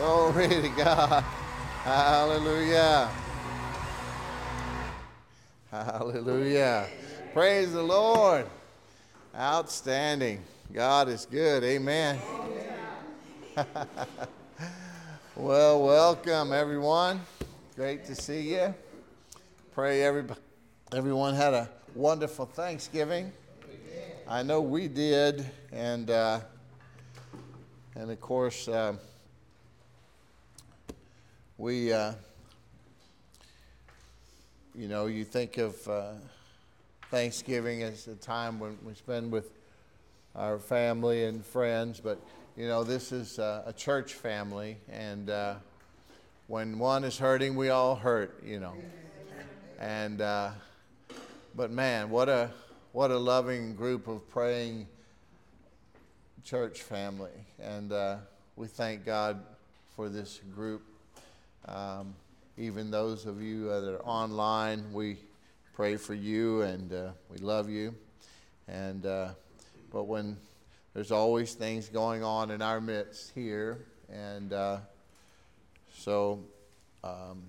Glory to God. Hallelujah. Hallelujah. Praise the Lord. Outstanding. God is good. Amen. well, welcome everyone. Great to see you. Pray everybody, everyone had a wonderful Thanksgiving. I know we did, and uh, and of course uh, we. Uh, you know, you think of uh, Thanksgiving as a time when we spend with our family and friends, but you know, this is uh, a church family, and uh, when one is hurting, we all hurt, you know. And uh, but man, what a what a loving group of praying church family, and uh, we thank God for this group. Um, even those of you that are online, we pray for you and uh, we love you. And uh, but when there's always things going on in our midst here, and uh, so um,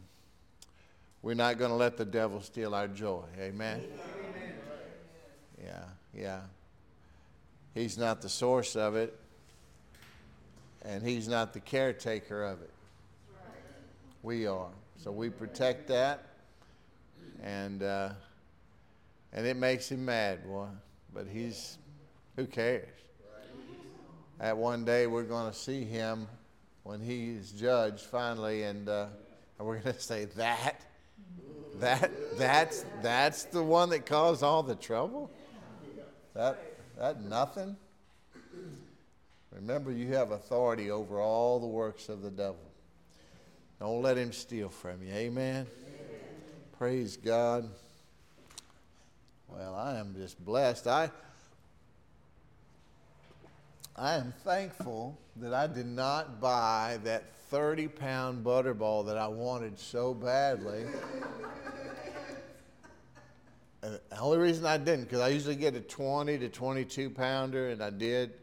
we're not going to let the devil steal our joy. Amen. Amen. Yeah, yeah. He's not the source of it, and he's not the caretaker of it. We are. So we protect that, and uh, and it makes him mad, boy. But he's who cares? At one day we're going to see him when he is judged finally, and, uh, and we're going to say that that that's that's the one that caused all the trouble. That that nothing. Remember, you have authority over all the works of the devil. Don't let him steal from you. Amen. Amen. Praise God. Well, I am just blessed. I I am thankful that I did not buy that 30 pound butterball that I wanted so badly. and the only reason I didn't, because I usually get a 20 to 22 pounder, and I did,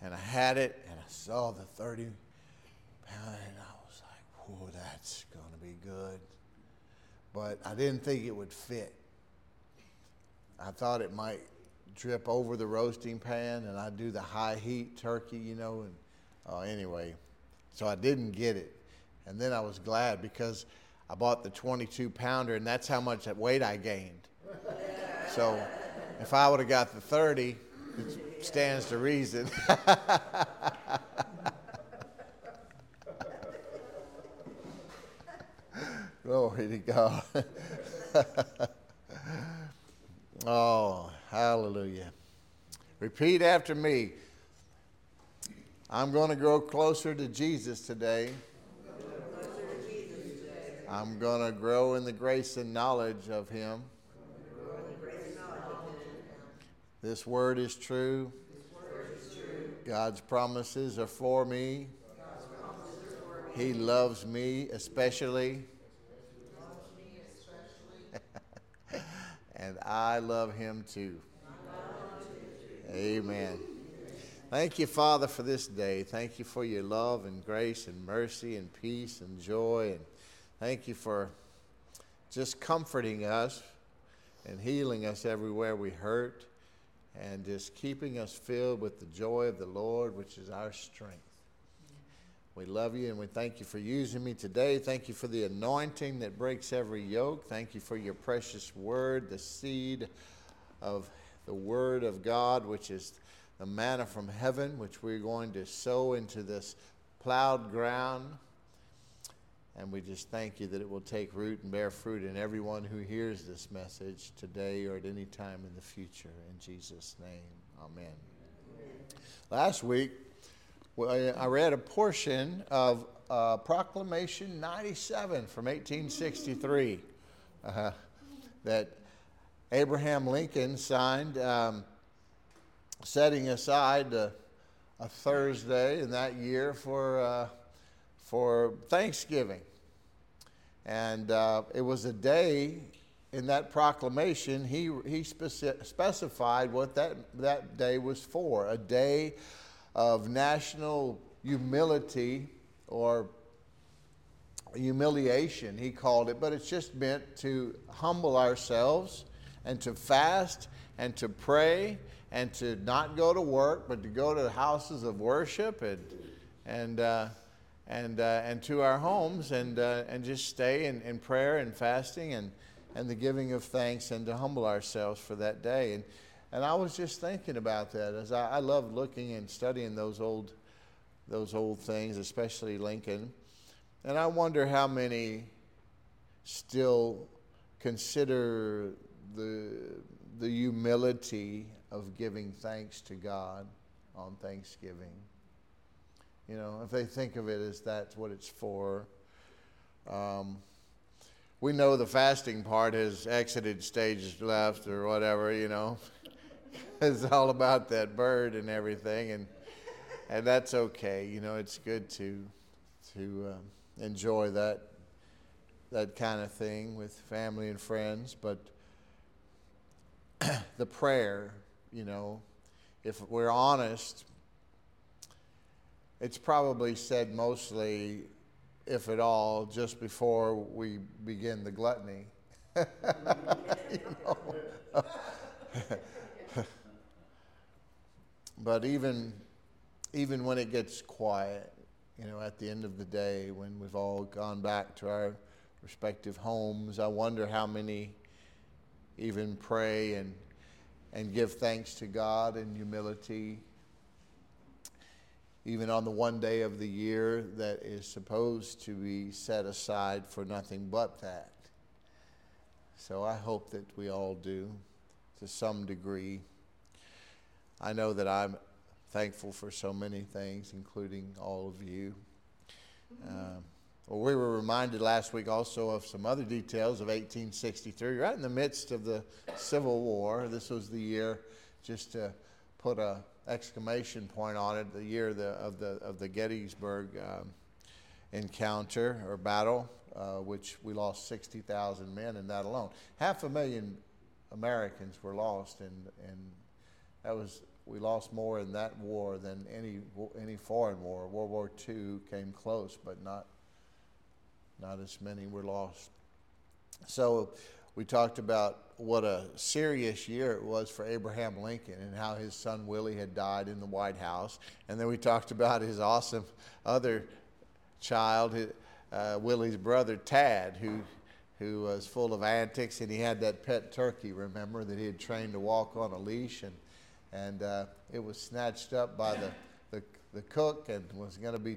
and I had it, and I saw the 30 pound, that's going to be good. But I didn't think it would fit. I thought it might drip over the roasting pan, and I'd do the high heat turkey, you know. And uh, anyway, so I didn't get it. And then I was glad because I bought the 22 pounder, and that's how much weight I gained. So if I would have got the 30, it stands to reason. Glory to God. oh, hallelujah. Repeat after me. I'm going to grow closer to Jesus today. I'm going to grow in the grace and knowledge of Him. This word is true. God's promises are for me. He loves me especially. And I love him too. Amen. Thank you, Father, for this day. Thank you for your love and grace and mercy and peace and joy. And thank you for just comforting us and healing us everywhere we hurt and just keeping us filled with the joy of the Lord, which is our strength. We love you and we thank you for using me today. Thank you for the anointing that breaks every yoke. Thank you for your precious word, the seed of the word of God, which is the manna from heaven, which we're going to sow into this plowed ground. And we just thank you that it will take root and bear fruit in everyone who hears this message today or at any time in the future. In Jesus' name, amen. Last week, I read a portion of uh, Proclamation 97 from 1863 uh, that Abraham Lincoln signed, um, setting aside a, a, Thursday in that year for, uh, for Thanksgiving. And uh, it was a day in that proclamation, he, he speci- specified what that, that day was for a day of national humility or humiliation, he called it, but it's just meant to humble ourselves and to fast and to pray and to not go to work, but to go to the houses of worship and, and, uh, and, uh, and to our homes and, uh, and just stay in, in prayer and fasting and, and the giving of thanks and to humble ourselves for that day. And, and I was just thinking about that as I, I love looking and studying those old, those old things, especially Lincoln. And I wonder how many still consider the, the humility of giving thanks to God on Thanksgiving. You know, if they think of it as that's what it's for. Um, we know the fasting part has exited stage left or whatever, you know. it's all about that bird and everything, and and that's okay. You know, it's good to to uh, enjoy that that kind of thing with family and friends, but the prayer, you know, if we're honest, it's probably said mostly, if at all, just before we begin the gluttony. but even even when it gets quiet, you know, at the end of the day, when we've all gone back to our respective homes, I wonder how many even pray and and give thanks to God in humility even on the one day of the year that is supposed to be set aside for nothing but that. So I hope that we all do to some degree. I know that I'm thankful for so many things, including all of you. Uh, well, we were reminded last week also of some other details of 1863, right in the midst of the Civil War. This was the year, just to put a exclamation point on it, the year of the, of the, of the Gettysburg um, encounter or battle, uh, which we lost 60,000 men in that alone. Half a million Americans were lost, and, and that was we lost more in that war than any any foreign war. World War II came close, but not not as many were lost. So we talked about what a serious year it was for Abraham Lincoln and how his son Willie had died in the White House. And then we talked about his awesome other child, uh, Willie's brother Tad, who, who was full of antics and he had that pet turkey, remember, that he had trained to walk on a leash. And, and uh, it was snatched up by the, the, the cook and was going to be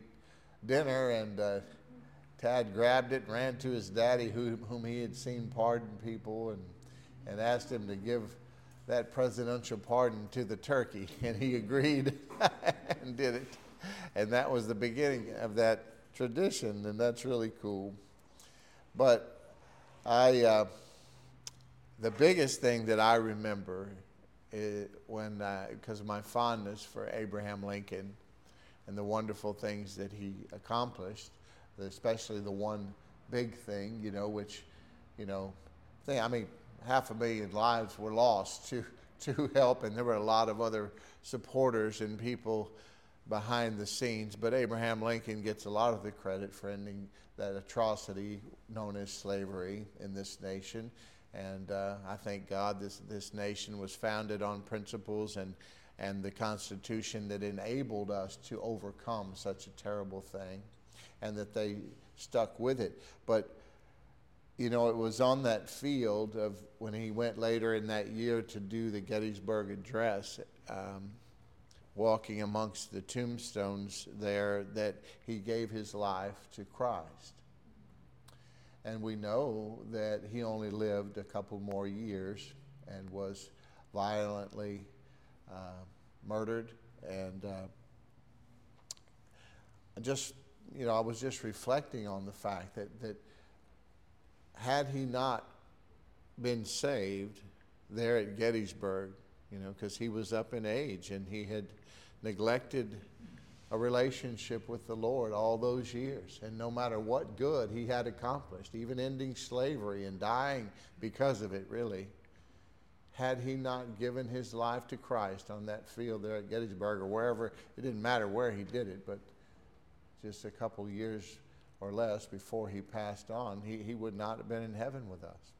dinner. And uh, Tad grabbed it ran to his daddy, who, whom he had seen pardon people, and, and asked him to give that presidential pardon to the turkey. And he agreed and did it. And that was the beginning of that tradition, and that's really cool. But I, uh, the biggest thing that I remember is when, uh, because of my fondness for Abraham Lincoln and the wonderful things that he accomplished, especially the one big thing, you know, which, you know, thing, I mean, half a million lives were lost to, to help, and there were a lot of other supporters and people behind the scenes. But Abraham Lincoln gets a lot of the credit for ending that atrocity known as slavery in this nation. And uh, I thank God this, this nation was founded on principles and, and the Constitution that enabled us to overcome such a terrible thing and that they stuck with it. But you know, it was on that field of when he went later in that year to do the Gettysburg Address, um, walking amongst the tombstones there, that he gave his life to Christ. And we know that he only lived a couple more years and was violently uh, murdered. And uh, just you know, I was just reflecting on the fact that, that had he not been saved there at Gettysburg, you know, because he was up in age and he had neglected a relationship with the Lord all those years. And no matter what good he had accomplished, even ending slavery and dying because of it, really, had he not given his life to Christ on that field there at Gettysburg or wherever, it didn't matter where he did it, but just a couple years or less before he passed on, he, he would not have been in heaven with us.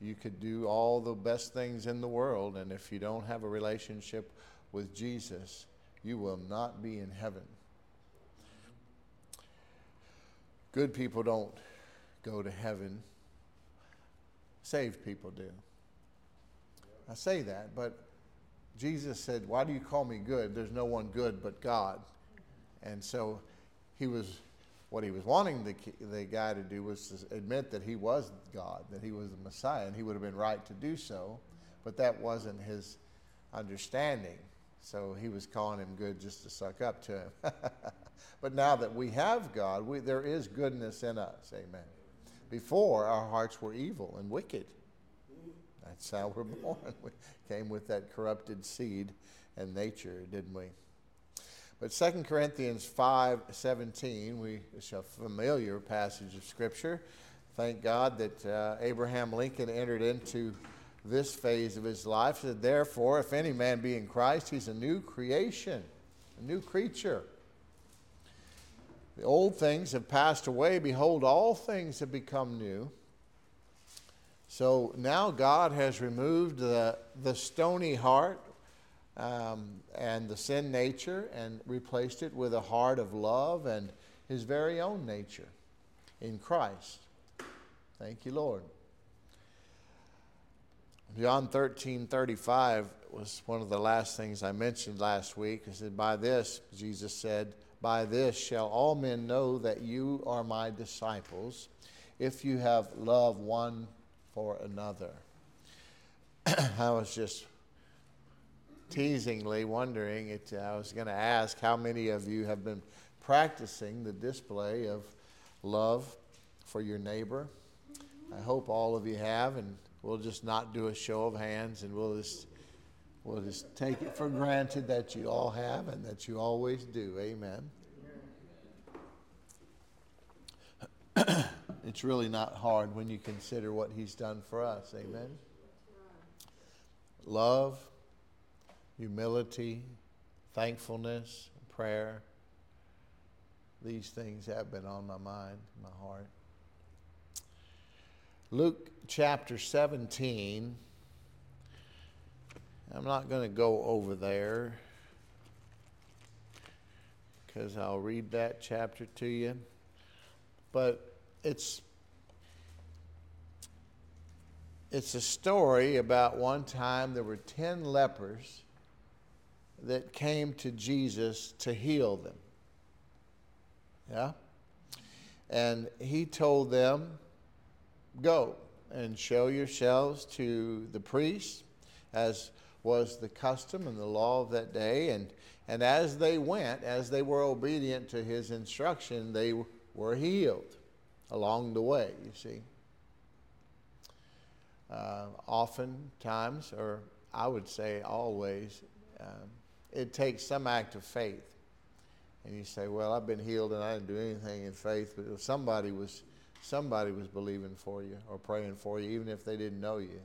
You could do all the best things in the world, and if you don't have a relationship with Jesus, you will not be in heaven. Good people don't go to heaven, saved people do. I say that, but Jesus said, Why do you call me good? There's no one good but God. And so he was, what he was wanting the, the guy to do was to admit that he was God, that he was the Messiah, and he would have been right to do so, but that wasn't his understanding. So he was calling him good just to suck up to him. but now that we have God, we, there is goodness in us. Amen. Before, our hearts were evil and wicked. That's how we're born. We came with that corrupted seed and nature, didn't we? But 2 Corinthians 5 17, we, it's a familiar passage of Scripture. Thank God that uh, Abraham Lincoln entered into this phase of his life. Said, Therefore, if any man be in Christ, he's a new creation, a new creature. The old things have passed away. Behold, all things have become new. So now God has removed the, the stony heart um, and the sin nature and replaced it with a heart of love and his very own nature in Christ. Thank you, Lord. John 13 35 was one of the last things I mentioned last week. He said, By this, Jesus said, By this shall all men know that you are my disciples, if you have love one for another. I was just teasingly wondering, it, I was going to ask how many of you have been practicing the display of love for your neighbor. I hope all of you have, and we'll just not do a show of hands and we'll just we'll just take it for granted that you all have and that you always do. Amen. It's really not hard when you consider what he's done for us. Amen. Love humility thankfulness prayer. These things have been on my mind my heart Luke chapter 17. I'm not going to go over there because I'll read that chapter to you. But it's it's a story about one time there were 10 lepers that came to Jesus to heal them. Yeah? And he told them Go and show yourselves to the priests, as was the custom and the law of that day. And, and as they went, as they were obedient to his instruction, they were healed along the way, you see. Uh, oftentimes, or I would say always, um, it takes some act of faith. And you say, Well, I've been healed and I didn't do anything in faith, but if somebody was somebody was believing for you or praying for you, even if they didn't know you.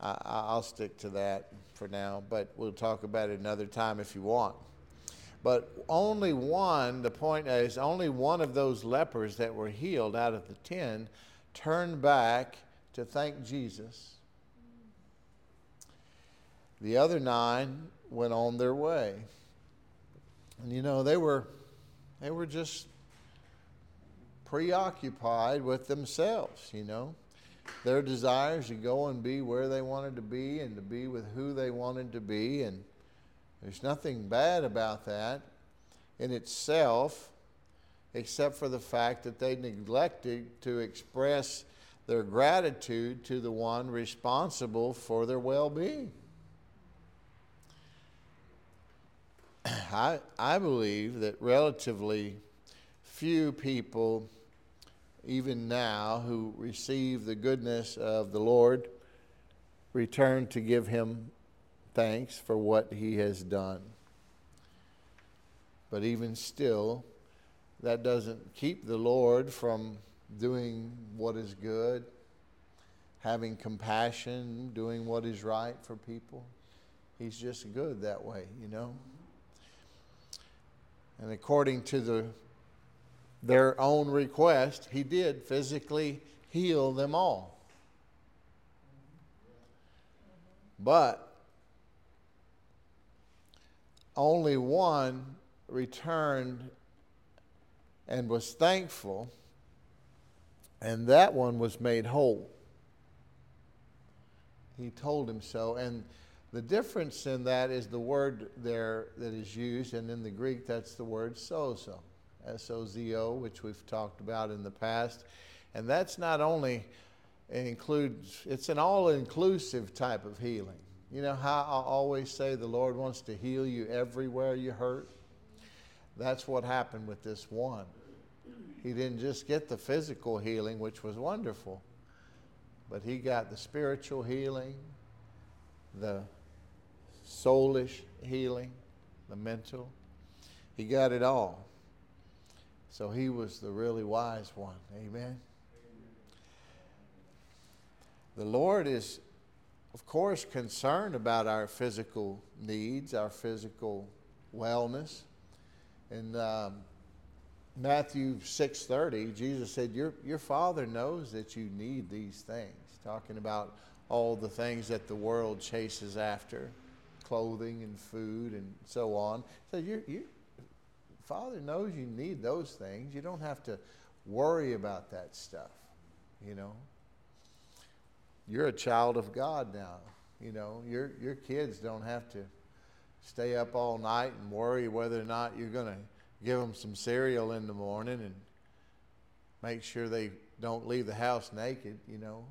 I, will stick to that for now, but we'll talk about it another time if you want. But only one, the point is, only one of those lepers that were healed out of the ten turned back to thank Jesus. The other nine went on their way. And you know, they were they were just preoccupied with themselves, you know. Their desires to go and be where they wanted to be and to be with who they wanted to be. And there's nothing bad about that in itself, except for the fact that they neglected to express their gratitude to the one responsible for their well being. I, I believe that relatively few people even now, who receive the goodness of the Lord, return to give him thanks for what he has done. But even still, that doesn't keep the Lord from doing what is good, having compassion, doing what is right for people. He's just good that way, you know. And according to the their own request, he did physically heal them all. But only one returned and was thankful, and that one was made whole. He told him so. And the difference in that is the word there that is used, and in the Greek, that's the word sozo, S O Z O, which we've talked about in the past. And that's not only includes, it's an all inclusive type of healing. You know how I always say the Lord wants to heal you everywhere you hurt? That's what happened with this one. He didn't just get the physical healing, which was wonderful, but he got the spiritual healing, the soulish healing, the mental. He got it all. So he was the really wise one. Amen. The Lord is, of course, concerned about our physical needs, our physical wellness. In um, Matthew 6.30, Jesus said, your, your Father knows that you need these things, talking about all the things that the world chases after, clothing and food and so on. So your, your Father knows you need those things. You don't have to worry about that stuff, you know you're a child of God now. You know, your, your kids don't have to stay up all night and worry whether or not you're going to give them some cereal in the morning and make sure they don't leave the house naked, you know.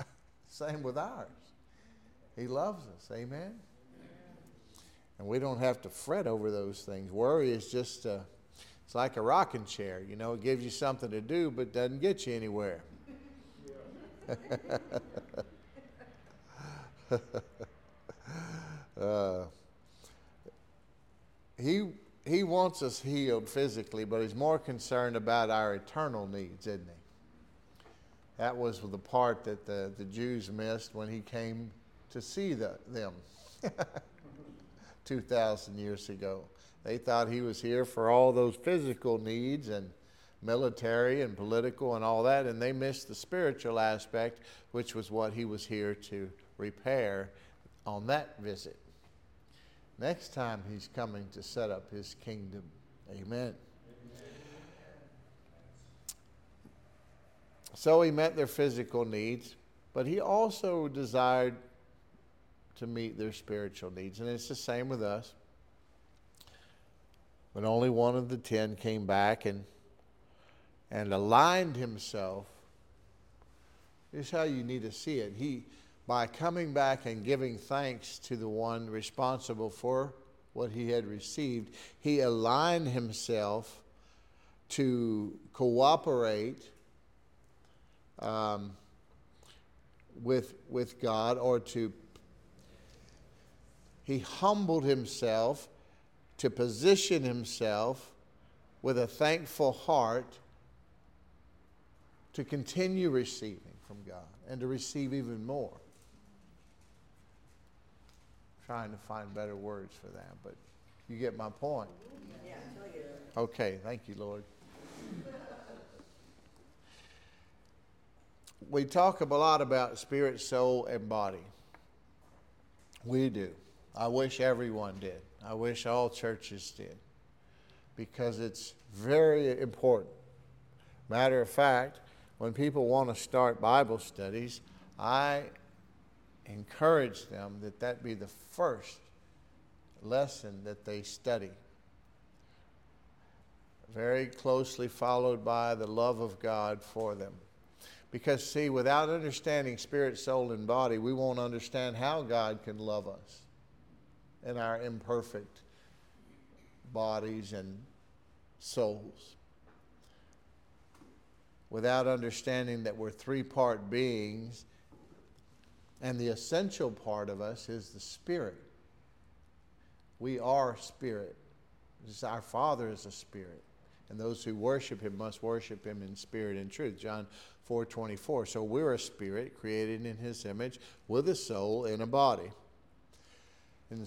Same with ours. He loves us. Amen? And we don't have to fret over those things. Worry is just, uh, it's like a rocking chair. You know, it gives you something to do, but doesn't get you anywhere. uh, he, he wants us healed physically, but he's more concerned about our eternal needs, isn't he? That was the part that the, the Jews missed when he came to see the, them 2,000 years ago. They thought he was here for all those physical needs and military and political and all that, and they missed the spiritual aspect, which was what he was here to repair on that visit. Next time he's coming to set up his kingdom. Amen. So he met their physical needs, but he also desired to meet their spiritual needs. And it's the same with us. When only one of the ten came back and and aligned himself is how you need to see it. He, by coming back and giving thanks to the one responsible for what he had received, he aligned himself to cooperate um, with, with God or to, he humbled himself to position himself with a thankful heart to continue receiving from God and to receive even more. Trying to find better words for that, but you get my point. Okay, thank you, Lord. we talk a lot about spirit, soul, and body. We do. I wish everyone did. I wish all churches did because it's very important. Matter of fact, when people want to start Bible studies, I encourage them that that be the first lesson that they study. Very closely followed by the love of God for them. Because, see, without understanding spirit, soul, and body, we won't understand how God can love us in our imperfect bodies and souls without understanding that we're three part beings, and the essential part of us is the spirit. We are spirit. Our Father is a spirit. And those who worship him must worship him in spirit and truth. John 4 24. So we're a spirit created in his image with a soul and a body. And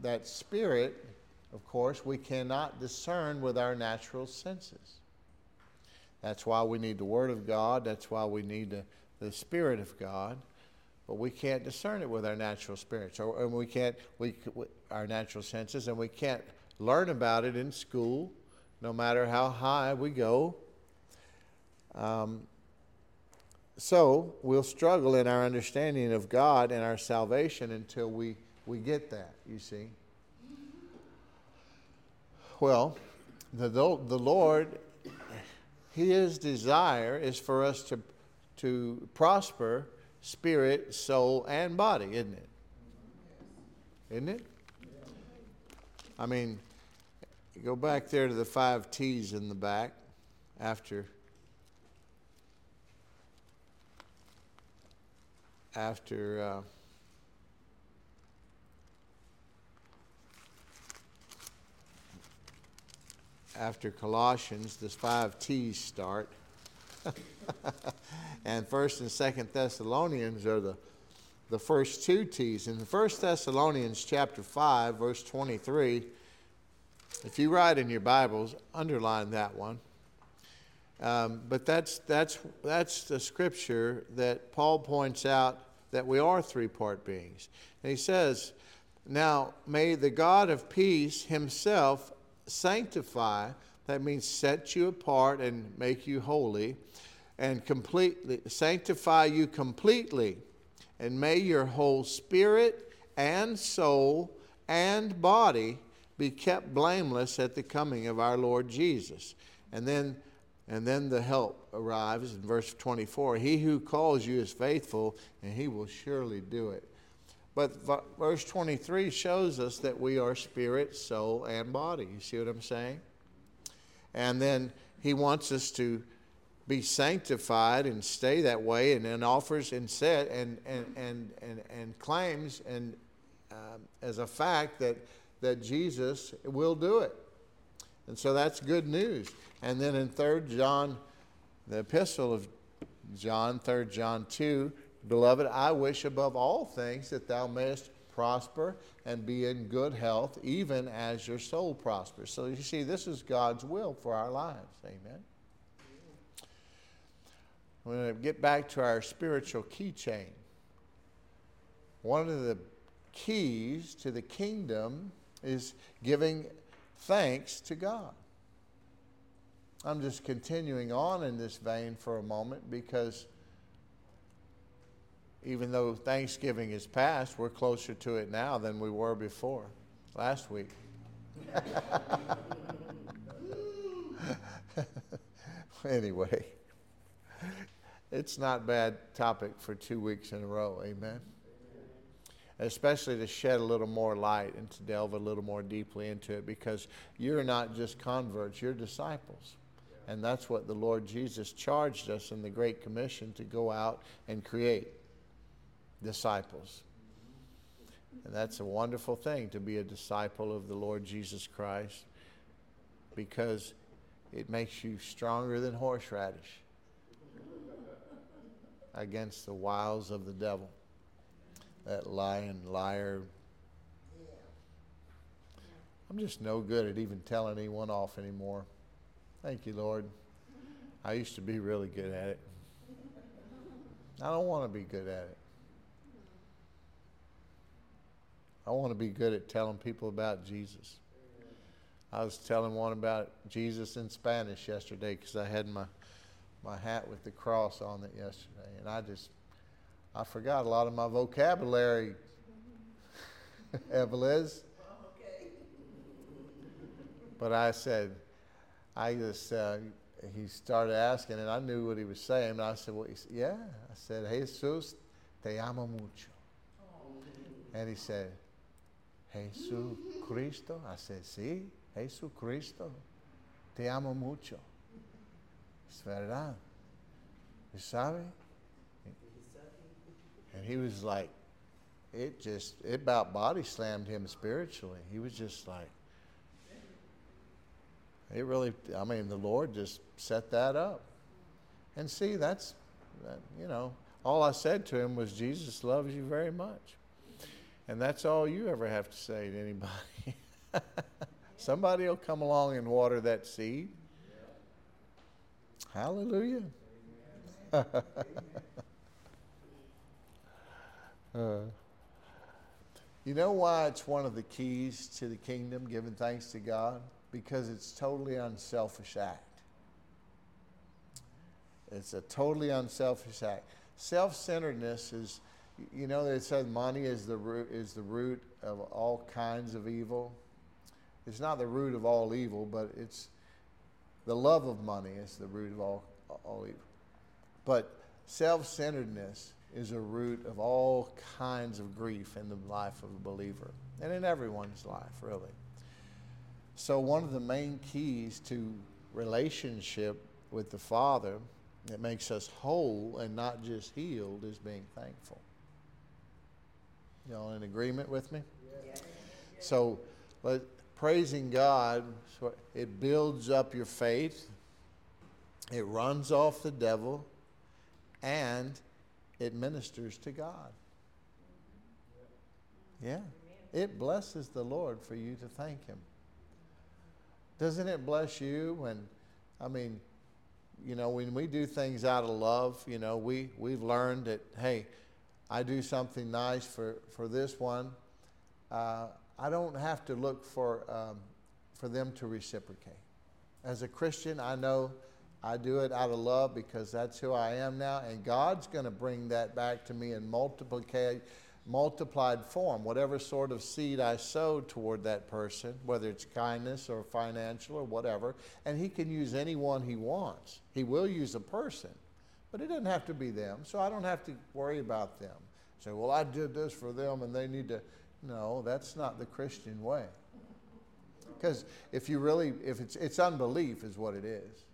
that spirit, of course, we cannot discern with our natural senses. That's why we need the Word of God. That's why we need the, the Spirit of God. But we can't discern it with our natural spirits, or and we can't we our natural senses, and we can't learn about it in school, no matter how high we go. Um, so we'll struggle in our understanding of God and our salvation until we, we get that, you see. Well, the, the Lord, His desire is for us to, to prosper spirit, soul, and body, isn't it? Isn't it? I mean, go back there to the five T's in the back after after uh, after Colossians, the five T's start. and First and Second Thessalonians are the the first two T's. In First Thessalonians chapter five, verse twenty-three, if you write in your Bibles, underline that one. Um, but that's, that's, that's the scripture that Paul points out that we are three part beings. And he says, Now may the God of peace himself sanctify, that means set you apart and make you holy, and completely sanctify you completely, and may your whole spirit and soul and body be kept blameless at the coming of our Lord Jesus. And then and then the help arrives in verse 24. He who calls you is faithful, and he will surely do it. But verse 23 shows us that we are spirit, soul, and body. You see what I'm saying? And then he wants us to be sanctified and stay that way, and then offers and said and and and and, and claims and um, as a fact that that Jesus will do it. And so that's good news. And then in 3 John, the epistle of John, 3 John 2, Beloved, I wish above all things that thou mayest prosper and be in good health, even as your soul prospers. So you see, this is God's will for our lives. Amen. We're going to get back to our spiritual keychain. One of the keys to the kingdom is giving thanks to God. I'm just continuing on in this vein for a moment because even though Thanksgiving is past, we're closer to it now than we were before last week. anyway, it's not bad topic for two weeks in a row. Amen especially to shed a little more light and to delve a little more deeply into it because you're not just converts, you're disciples. And that's what the Lord Jesus charged us in the Great Commission to go out and create disciples. And that's a wonderful thing to be a disciple of the Lord Jesus Christ because it makes you stronger than horseradish against the wiles of the devil that lying liar. I'm just no good at even telling anyone off anymore. Thank you, Lord. I used to be really good at it. I don't want to be good at it. I want to be good at telling people about Jesus. I was telling one about Jesus in Spanish yesterday because I had my, my hat with the cross on it yesterday. And I just I forgot a lot of my vocabulary. Okay. But I said, I just, uh, he started asking, and I knew what he was saying. And I said, well, said, yeah. I said, Jesus, te amo mucho. And he said, Jesus Cristo. I said, sí, Jesus Cristo. Te amo mucho. Es verdad. ¿Y sabe? And he was like, it just, it about body slammed him spiritually. He was just like, it really, I mean, the Lord just set that up. And see, that's, you know, all I said to him was, Jesus loves you very much. And that's all you ever have to say to anybody. Somebody will come along and water that seed. Hallelujah. uh, you know why it's one of the keys to the kingdom, giving thanks to God? Because it's totally unselfish act. It's a totally unselfish act. Self-centeredness is, you know, they said money is the root is the root of all kinds of evil. It's not the root of all evil, but it's the love of money is the root of all, all evil. But self-centeredness is a root of all kinds of grief in the life of a believer and in everyone's life, really. So, one of the main keys to relationship with the Father that makes us whole and not just healed is being thankful. Y'all in agreement with me? So, praising God, it builds up your faith, it runs off the devil, and it ministers to God. Yeah. It blesses the Lord for you to thank Him. Doesn't it bless you when, I mean, you know, when we do things out of love, you know, we, we've learned that, hey, I do something nice for, for this one. Uh, I don't have to look for, um, for them to reciprocate. As a Christian, I know I do it out of love because that's who I am now, and God's going to bring that back to me in multiplied, multiplied form. Whatever sort of seed I sowed toward that person, whether it's kindness or financial or whatever, and He can use anyone He wants. He will use a person, but it doesn't have to be them, so I don't have to worry about them. Say, well, I did this for them, and they need to. No, that's not the Christian way. Because if you really, if it's, it's unbelief is what it is.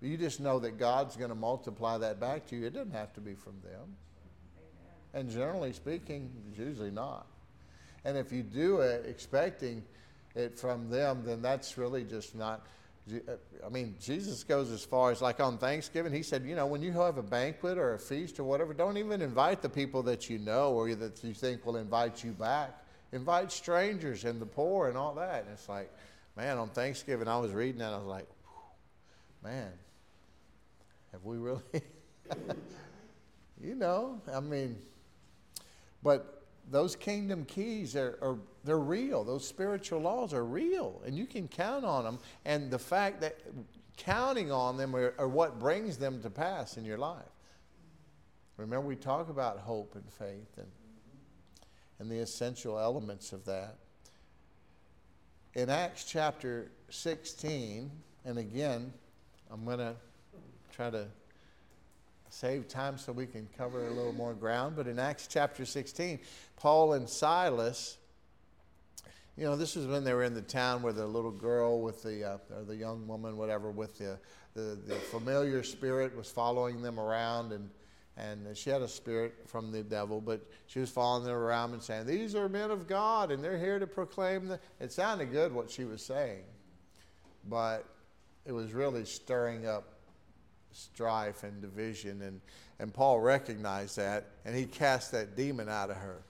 You just know that God's going to multiply that back to you. It doesn't have to be from them. And generally speaking, it's usually not. And if you do it expecting it from them, then that's really just not. Uh, I mean, Jesus goes as far as like on Thanksgiving, he said, you know, when you have a banquet or a feast or whatever, don't even invite the people that you know or that you think will invite you back. Invite strangers and the poor and all that. And it's like, man, on Thanksgiving, I was reading that, I was like, man, have we really? you know, I mean, but those kingdom keys are, are, they're real. Those spiritual laws are real, and you can count on them. And the fact that counting on them are, are what brings them to pass in your life. Remember, we talk about hope and faith and, and the essential elements of that. In Acts chapter 16, and again, I'm going to try to save time so we can cover a little more ground. But in Acts chapter 16, Paul and Silas, you know, this was when they were in the town where the little girl with the, uh, or the young woman, whatever, with the, the, the familiar spirit was following them around. And, and she had a spirit from the devil, but she was following them around and saying, These are men of God, and they're here to proclaim. The... It sounded good what she was saying, but it was really stirring up strife and division. And, and Paul recognized that, and he cast that demon out of her.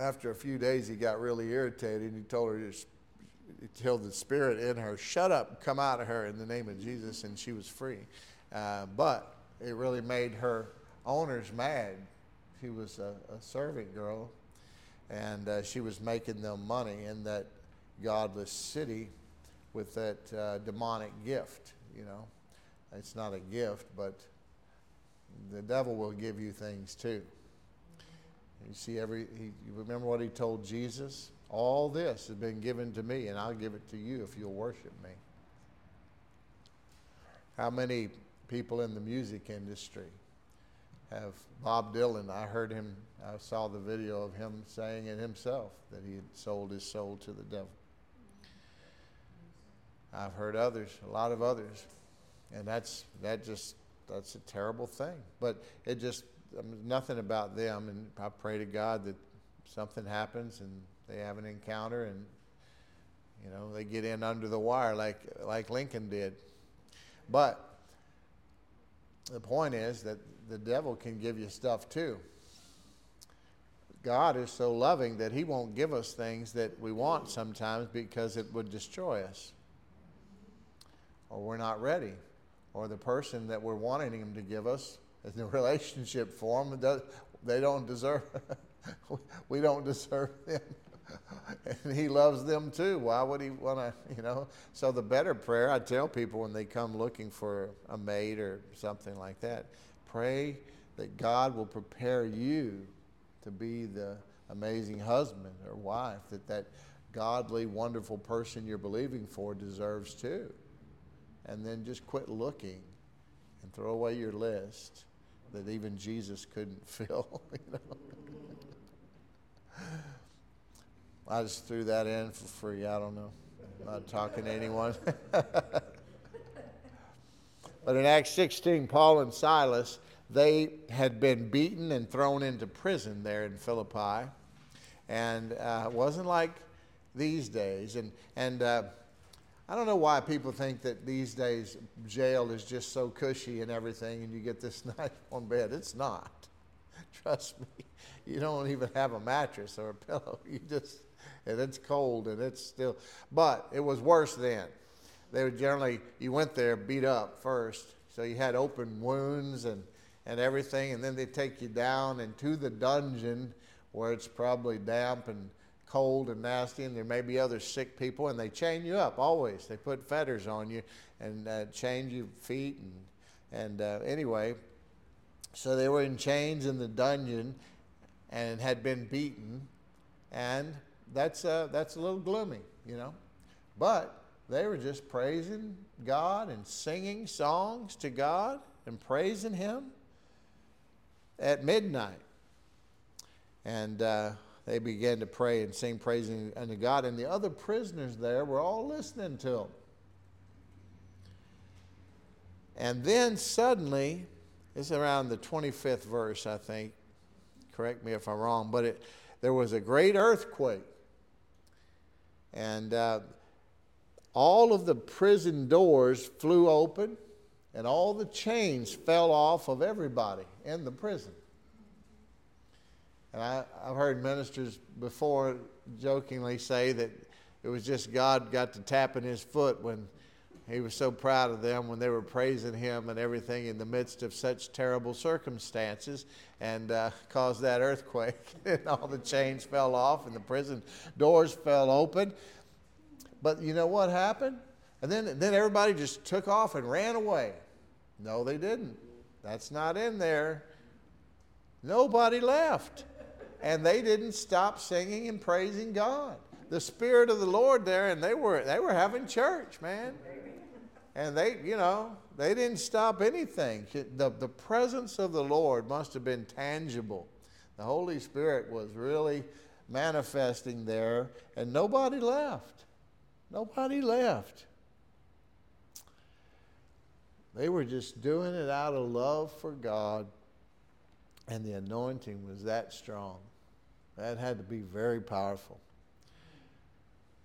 After a few days, he got really irritated, and he told her to tell the spirit in her, shut up, come out of her in the name of Jesus, and she was free. Uh, but it really made her owners mad. She was a, a servant girl, and uh, she was making them money in that godless city with that uh, demonic gift, you know. It's not a gift, but the devil will give you things too. You see, every he, you remember what he told Jesus? All this has been given to me, and I'll give it to you if you'll worship me. How many people in the music industry have Bob Dylan? I heard him, I saw the video of him saying it himself that he had sold his soul to the devil. I've heard others, a lot of others and that's that just that's a terrible thing. But it just nothing about them, and I pray to God that something happens and they have an encounter and you know they get in under the wire like like Lincoln did. But the point is that the devil can give you stuff too. God is so loving that he won't give us things that we want sometimes because it would destroy us or we're not ready or the person that we're wanting Him to give us in the relationship form, they don't deserve, we don't deserve them. and He loves them too. Why would He want to, you know? So the better prayer, I tell people when they come looking for a mate or something like that, pray that God will prepare you to be the amazing husband or wife that that godly, wonderful person you're believing for deserves too. And then just quit looking and throw away your list that even Jesus couldn't fill. You know? I just threw that in for free. I don't know. I'm not talking to anyone. but in Acts 16, Paul and Silas, they had been beaten and thrown into prison there in Philippi. And uh, it wasn't like these days. And, and uh, I don't know why people think that these days jail is just so cushy and everything and you get this nice warm bed. It's not. Trust me. You don't even have a mattress or a pillow. You just and it's cold and it's still. But it was worse then. They would generally, you went there beat up first, so you had open wounds and, and everything, and then they take you down into the dungeon where it's probably damp and cold and nasty, and there may be other sick people, and they chain you up always. They put fetters on you and uh, chain your feet, and and uh, anyway, so they were in chains in the dungeon, and had been beaten, and that's, uh, that's a little gloomy, you know. But they were just praising God and singing songs to God and praising Him at midnight. And uh, they began to pray and sing praising unto God. And the other prisoners there were all listening to them. And then suddenly, it's around the 25th verse, I think. Correct me if I'm wrong, but it, there was a great earthquake and uh, all of the prison doors flew open, and all the chains fell off of everybody in the prison. And I, have heard ministers before jokingly say that it was just God got to tapping his foot when he was so proud of them when they were praising him and everything in the midst of such terrible circumstances and uh, caused that earthquake. and all the chains fell off and the prison doors fell open. But you know what happened? And then, then everybody just took off and ran away. No, they didn't. That's not in there. Nobody left. And they didn't stop singing and praising God. The Spirit of the Lord there, and they were, they were having church, man. And they, you know, they didn't stop anything. The, the presence of the Lord must have been tangible. The Holy Spirit was really manifesting there, and nobody left. Nobody left. They were just doing it out of love for God, and the anointing was that strong. That had to be very powerful.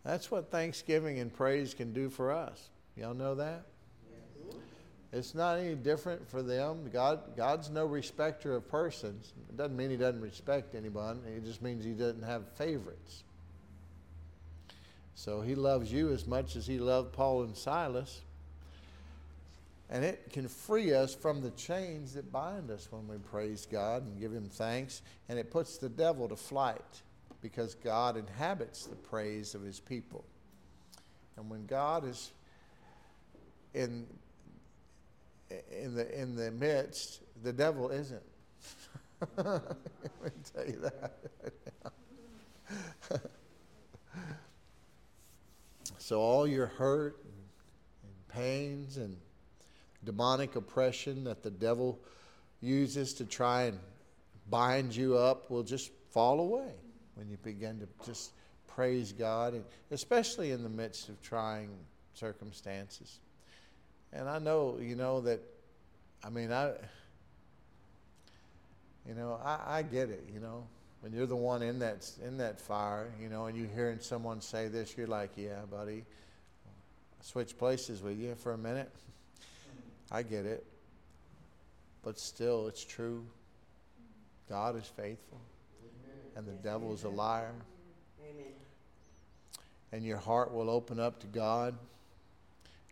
That's what thanksgiving and praise can do for us. Y'all know that? It's not any different for them. God, God's no respecter of persons. It doesn't mean He doesn't respect anyone. It just means He doesn't have favorites. So He loves you as much as He loved Paul and Silas. And it can free us from the chains that bind us when we praise God and give Him thanks. And it puts the devil to flight because God inhabits the praise of His people. And when God is in in the in the midst, the devil isn't. Let me tell you that. so all your hurt and, and pains and demonic oppression that the devil uses to try and bind you up will just fall away when you begin to just praise God, and especially in the midst of trying circumstances. And I know, you know, that, I mean, I, you know, I, I get it, you know. When you're the one in that, in that fire, you know, and you're hearing someone say this, you're like, yeah, buddy, switch places with you for a minute. I get it. But still, it's true. God is faithful, and the devil is a liar. And your heart will open up to God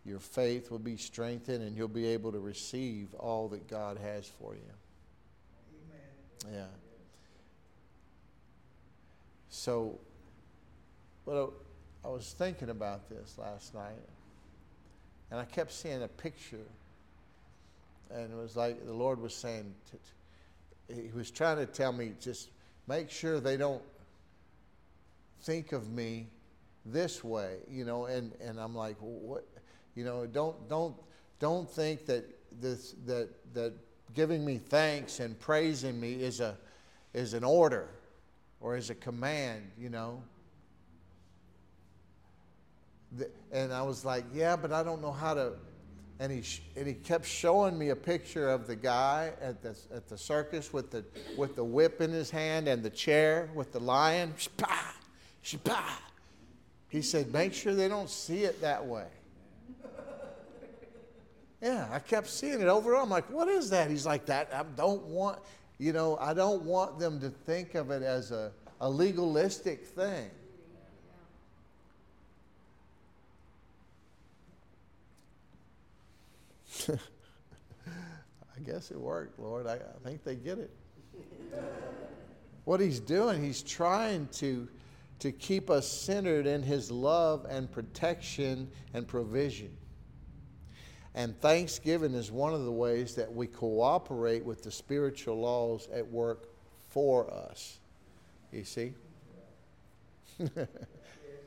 your faith will be strengthened, and you'll be able to receive all that God has for you. Amen. Yeah. So, well, I was thinking about this last night, and I kept seeing a picture, and it was like the Lord was saying, He was trying to tell me just make sure they don't think of me this way, you know, and, and I'm like, what, you know, don't, don't, don't think that this, that, that giving me thanks and praising me is a, is an order or is a command, you know. And I was like, yeah, but I don't know how to. And he, and he kept showing me a picture of the guy at the, at the circus with the, with the whip in his hand and the chair with the lion. Shpah, shpah. He said, make sure they don't see it that way. Yeah, I kept seeing it over. And I'm like, what is that? He's like, that. I don't want, you know, I don't want them to think of it as a, a legalistic thing. I guess it worked, Lord. I, I think they get it. what he's doing, he's trying to, to keep us centered in his love and protection and provision. And thanksgiving is one of the ways that we cooperate with the spiritual laws at work for us. You see?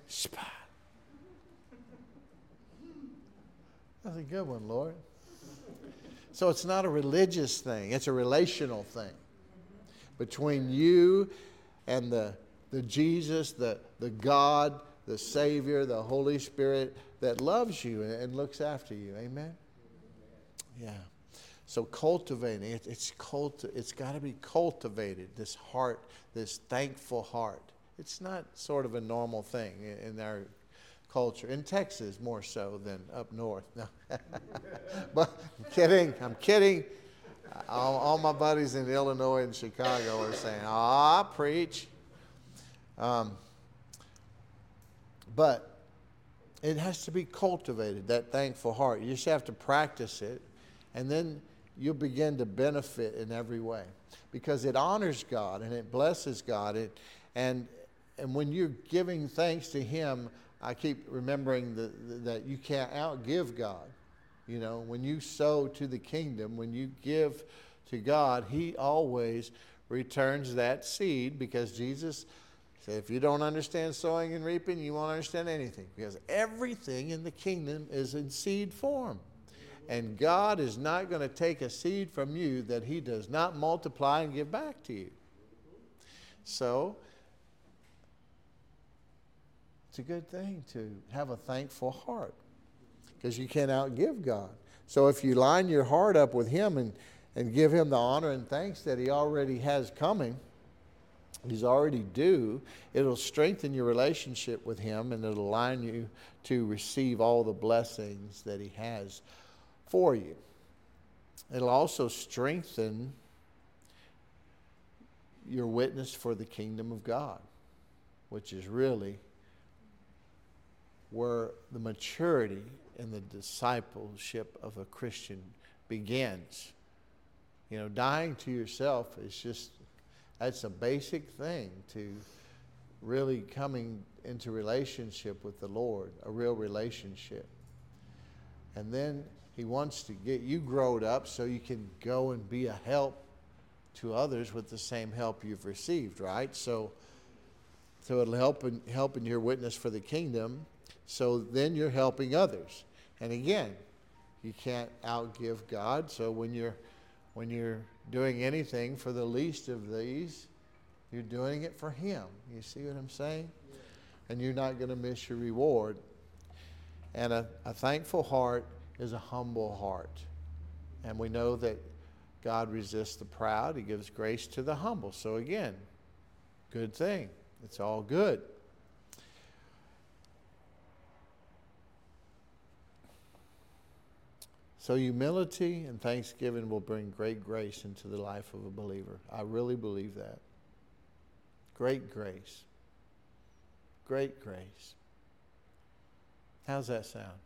Spot. That's a good one, Lord. So it's not a religious thing, it's a relational thing between you and the, the Jesus, the, the God, the Savior, the Holy Spirit that loves you and looks after you. Amen? Yeah. So cultivating it, it's culti- it's got to be cultivated. This heart, this thankful heart. It's not sort of a normal thing in, in our culture in Texas more so than up north. No. but I'm kidding. I'm kidding. All, all, my buddies in Illinois and Chicago are saying, "Ah, preach." Um, but it has to be cultivated, that thankful heart. You just have to practice it, and then you'll begin to benefit in every way because it honors God and it blesses God. It, and, and when you're giving thanks to Him, I keep remembering the, the, that you can't outgive God. You know, when you sow to the kingdom, when you give to God, He always returns that seed because Jesus said, if you don't understand sowing and reaping, you won't understand anything because everything in the kingdom is in seed form. And God is not going to take a seed from you that He does not multiply and give back to you. So, it's a good thing to have a thankful heart because you can't outgive God. So, if you line your heart up with Him and, and give Him the honor and thanks that He already has coming, He's already due, it'll strengthen your relationship with Him and it'll align you to receive all the blessings that He has for you. It'll also strengthen your witness for the kingdom of God, which is really where the maturity and the discipleship of a Christian begins. You know, dying to yourself is just, that's a basic thing to really coming into relationship with the Lord, a real relationship. And then he wants to get you growed up so you can go and be a help to others with the same help you've received, right? So, so it'll help in, help in your witness for the kingdom. So then you're helping others. And again, you can't outgive God. So when you're when you're doing anything for the least of these, you're doing it for Him. You see what I'm saying? And you're not going to miss your reward. And a, a thankful heart is a humble heart. And we know that God resists the proud, He gives grace to the humble. So, again, good thing. It's all good. So, humility and thanksgiving will bring great grace into the life of a believer. I really believe that. Great grace. Great grace. How's that sound?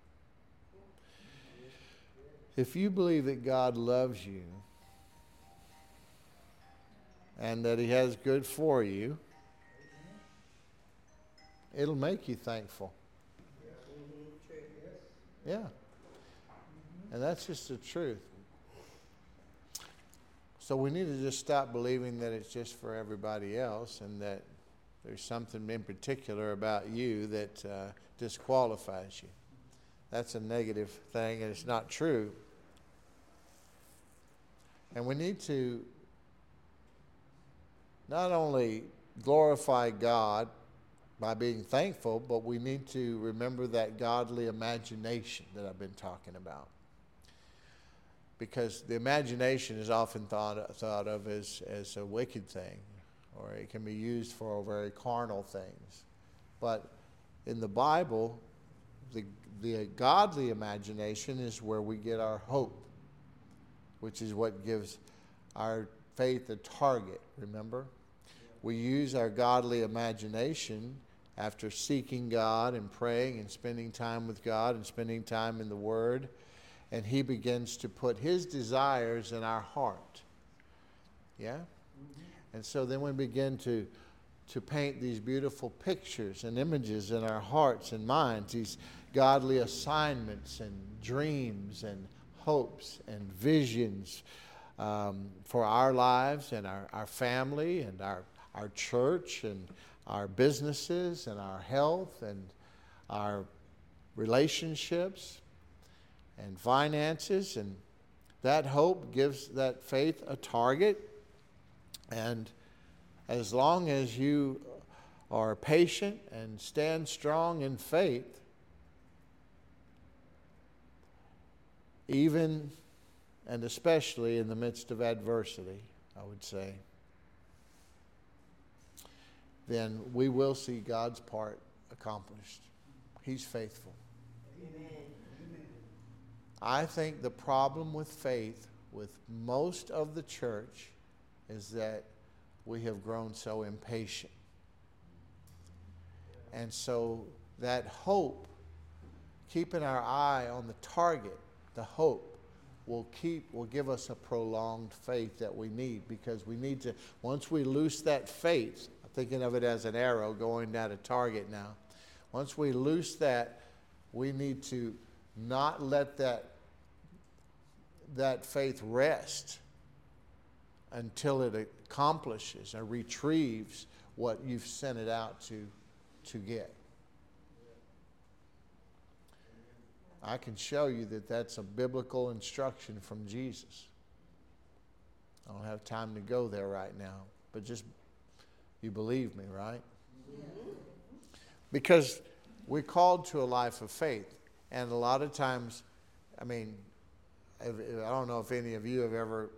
If you believe that God loves you and that He has good for you, it'll make you thankful. Yeah. And that's just the truth. So we need to just stop believing that it's just for everybody else and that there's something in particular about you that uh, disqualifies you. That's a negative thing, and it's not true. And we need to not only glorify God by being thankful, but we need to remember that godly imagination that I've been talking about. Because the imagination is often thought, thought of as, as a wicked thing, or it can be used for very carnal things. But in the Bible, the, the godly imagination is where we get our hope, which is what gives our faith a target, remember? We use our godly imagination after seeking God and praying and spending time with God and spending time in the Word, and He begins to put His desires in our heart. Yeah? Mm-hmm. And so then we begin to, to paint these beautiful pictures and images in our hearts and minds, these godly assignments and dreams and hopes and visions um, for our lives and our, our family and our, our church and our businesses and our health and our relationships and finances. And that hope gives that faith a target. And as long as you are patient and stand strong in faith, even and especially in the midst of adversity, I would say then we will see God's part accomplished. He's faithful. Amen. I think the problem with faith with most of the church is that we have grown so impatient. And so that hope, keeping our eye on the target, the hope, will keep will give us a prolonged faith that we need because we need to once we loose that faith thinking of it as an arrow going at a target now. Once we loose that, we need to not let that, that faith rest until it accomplishes and retrieves what you've sent it out to, to get. I can show you that that's a biblical instruction from Jesus. I don't have time to go there right now, but just you believe me, right? Because we're called to a life of faith. And a lot of times, I mean, I don't know if any of you have ever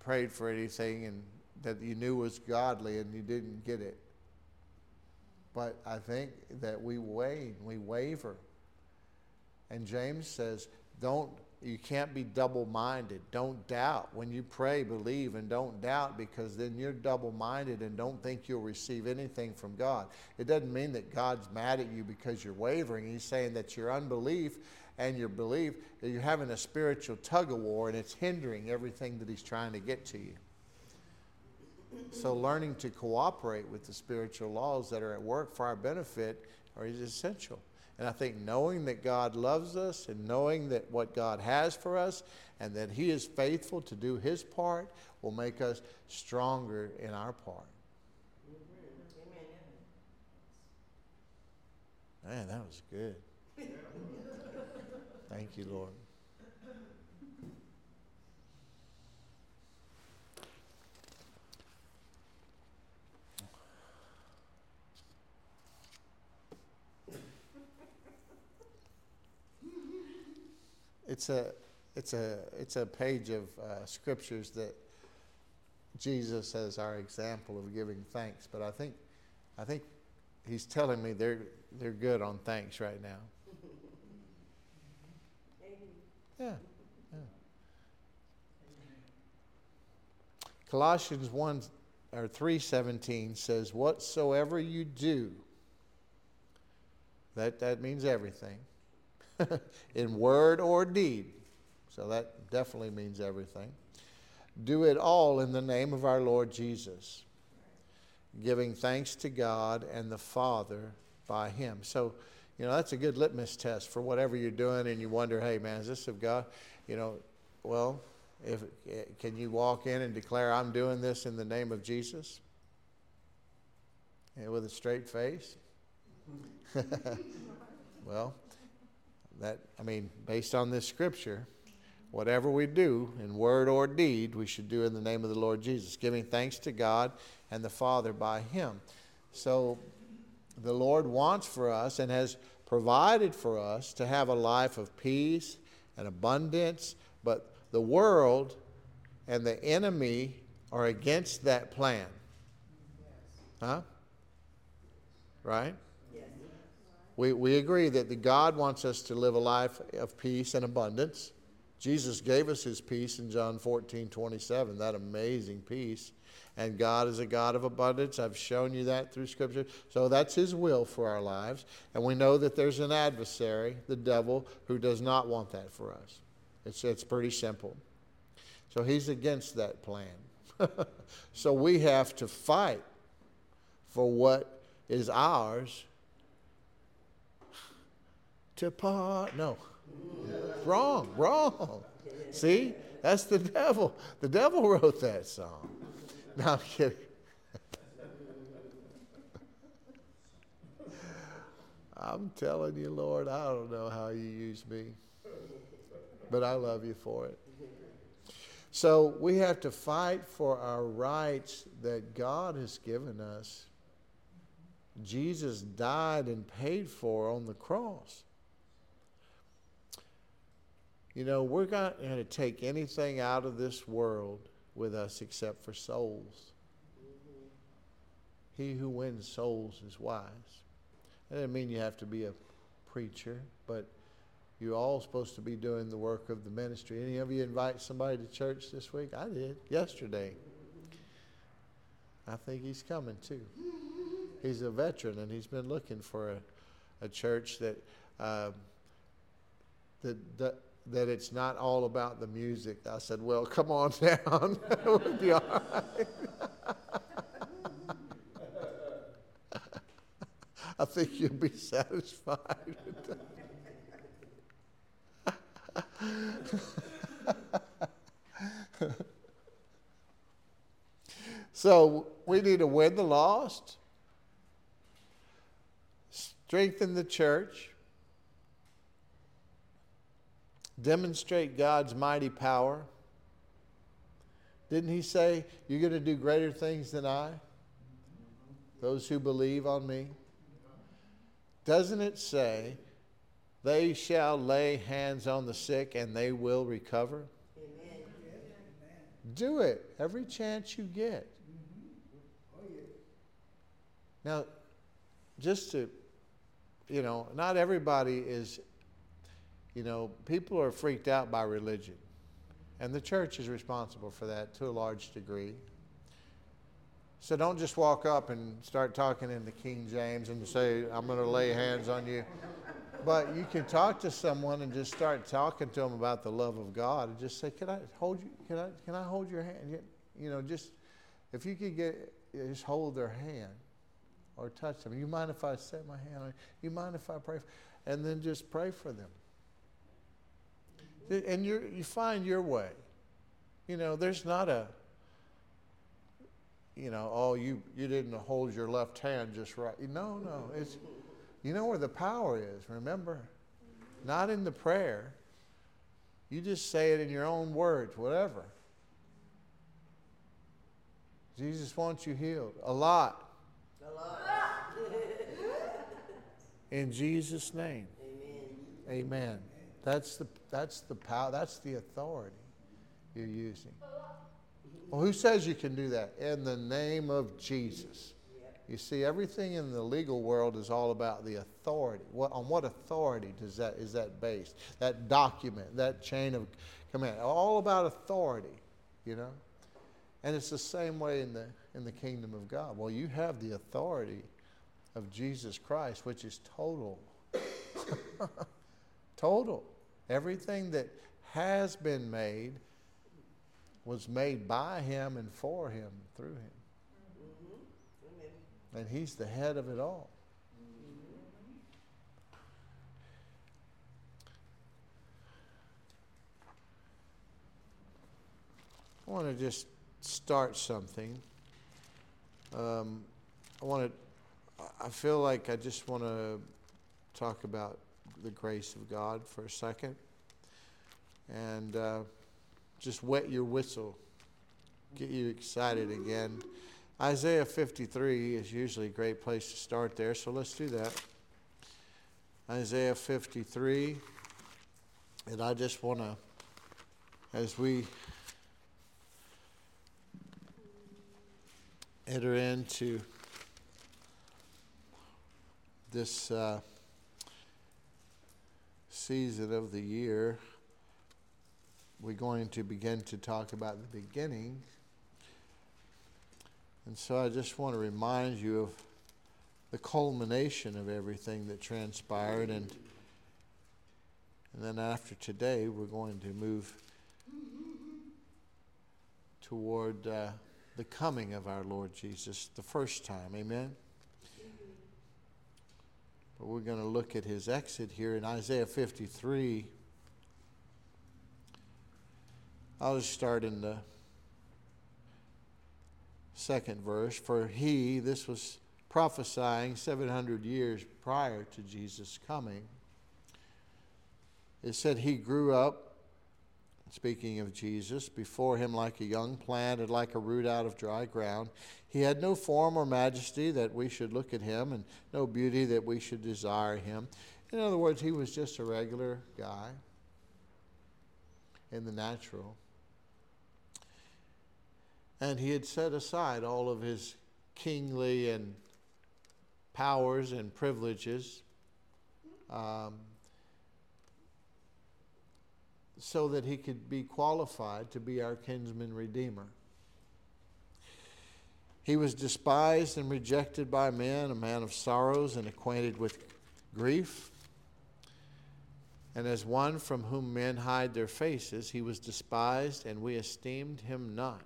prayed for anything and that you knew was godly and you didn't get it. But I think that we wane, we waver. And James says, don't you can't be double minded. Don't doubt. When you pray, believe and don't doubt because then you're double minded and don't think you'll receive anything from God. It doesn't mean that God's mad at you because you're wavering. He's saying that your unbelief and your belief, that you're having a spiritual tug of war and it's hindering everything that He's trying to get to you. So, learning to cooperate with the spiritual laws that are at work for our benefit is essential. And I think knowing that God loves us and knowing that what God has for us and that He is faithful to do His part will make us stronger in our part. Man, that was good. Thank you, Lord. it's a it's a it's a page of uh, scriptures that Jesus as our example of giving thanks. But I think I think he's telling me they're they're good on thanks right now. Yeah. yeah. Colossians 1 or 3:17 says whatsoever you do that that means everything in word or deed, So that definitely means everything. Do it all in the name of our Lord Jesus, giving thanks to God and the Father by Him. So, you know, that's a good litmus test for whatever you're doing, and you wonder, hey, man, is this of God? You know, well, if, eh, can you walk in and declare, I'm doing this in the name of Jesus? And with a straight face? well, that, I mean, based on this scripture, whatever we do in word or deed, we should do in the name of the Lord Jesus, giving thanks to God and the Father by Him. So the Lord wants for us and has provided for us to have a life of peace and abundance, but the world and the enemy are against that plan. Huh? Right? We, we agree that the God wants us to live a life of peace and abundance. Jesus gave us his peace in John 14, 27, that amazing peace. And God is a God of abundance. I've shown you that through Scripture. So that's his will for our lives. And we know that there's an adversary, the devil, who does not want that for us. It's, it's pretty simple. So he's against that plan. so we have to fight for what is ours to part. No. Wrong, wrong. See? That's the devil. The devil wrote that song. No, I'm kidding. I'm telling you, Lord, I don't know how you use me but I love you for it. So we have to fight for our rights that God has given us. Jesus died and paid for on the cross. You know, we're not going to take anything out of this world with us except for souls. He who wins souls is wise. That doesn't mean you have to be a preacher, but you're all supposed to be doing the work of the ministry. Any of you invite somebody to church this week? I did yesterday. I think he's coming too. He's a veteran and he's been looking for a, a church that, um, that, that that it's not all about the music. I said, "Well, come on down. we'll be all right." I think you'll be satisfied so we need to win the lost, strengthen the church, demonstrate God's mighty power. Didn't he say, You're going to do greater things than I? Those who believe on me. Doesn't it say, they shall lay hands on the sick and they will recover. Amen. Do it every chance you get. Now, just to, you know, not everybody is, you know, people are freaked out by religion. And the church is responsible for that to a large degree. So don't just walk up and start talking in the King James and say, I'm going to lay hands on you but you can talk to someone and just start talking to them about the love of God and just say, "Can I hold you? Can I? Can I hold your hand?" You know, just if you could get just hold their hand or touch them. You mind if I set my hand on you? You mind if I pray? For, And then just pray for them. And you you find your way. You know, there's not a you know, oh, you, you didn't hold your left hand just right. No, no. It's you know where the power is, remember? Not in the prayer. You just say it in your own words, whatever. Jesus wants you healed. A lot. A lot. in Jesus' name. Amen. Amen. That's the that's the power, that's the authority you're using. Well, who says you can do that? In the name of Jesus. You see, everything in the legal world is all about the authority. What, on what authority does that, is that based? That document, that chain of command, all about authority, you know? And it's the same way in the, in the kingdom of God. Well, you have the authority of Jesus Christ, which is total. total. Everything that has been made was made by him and for him through him. Mm-hmm. And he's the head of it all. I want to just start something. Um, I want to, I feel like I just want to talk about the grace of God for a second and uh, just wet your whistle, get you excited again. Isaiah 53 is usually a great place to start there, so let's do that. Isaiah 53, and I just want to, as we enter into this uh, season of the year, we're going to begin to talk about the beginning. And so I just want to remind you of the culmination of everything that transpired. And, and then after today, we're going to move toward uh, the coming of our Lord Jesus the first time. Amen? But we're going to look at his exit here in Isaiah 53. I'll just start in the second verse. For he, this was prophesying 700 years prior to Jesus' coming. It said he grew up, speaking of Jesus, before him like a young plant and like a root out of dry ground. He had no form or majesty that we should look at him, and no beauty that we should desire him. In other words, he was just a regular guy in the natural. And he had set aside all of his kingly and powers and privileges um, so that he could be qualified to be our kinsman redeemer. He was despised and rejected by men, a man of sorrows and acquainted with grief. And as one from whom men hide their faces, he was despised, and we esteemed him not.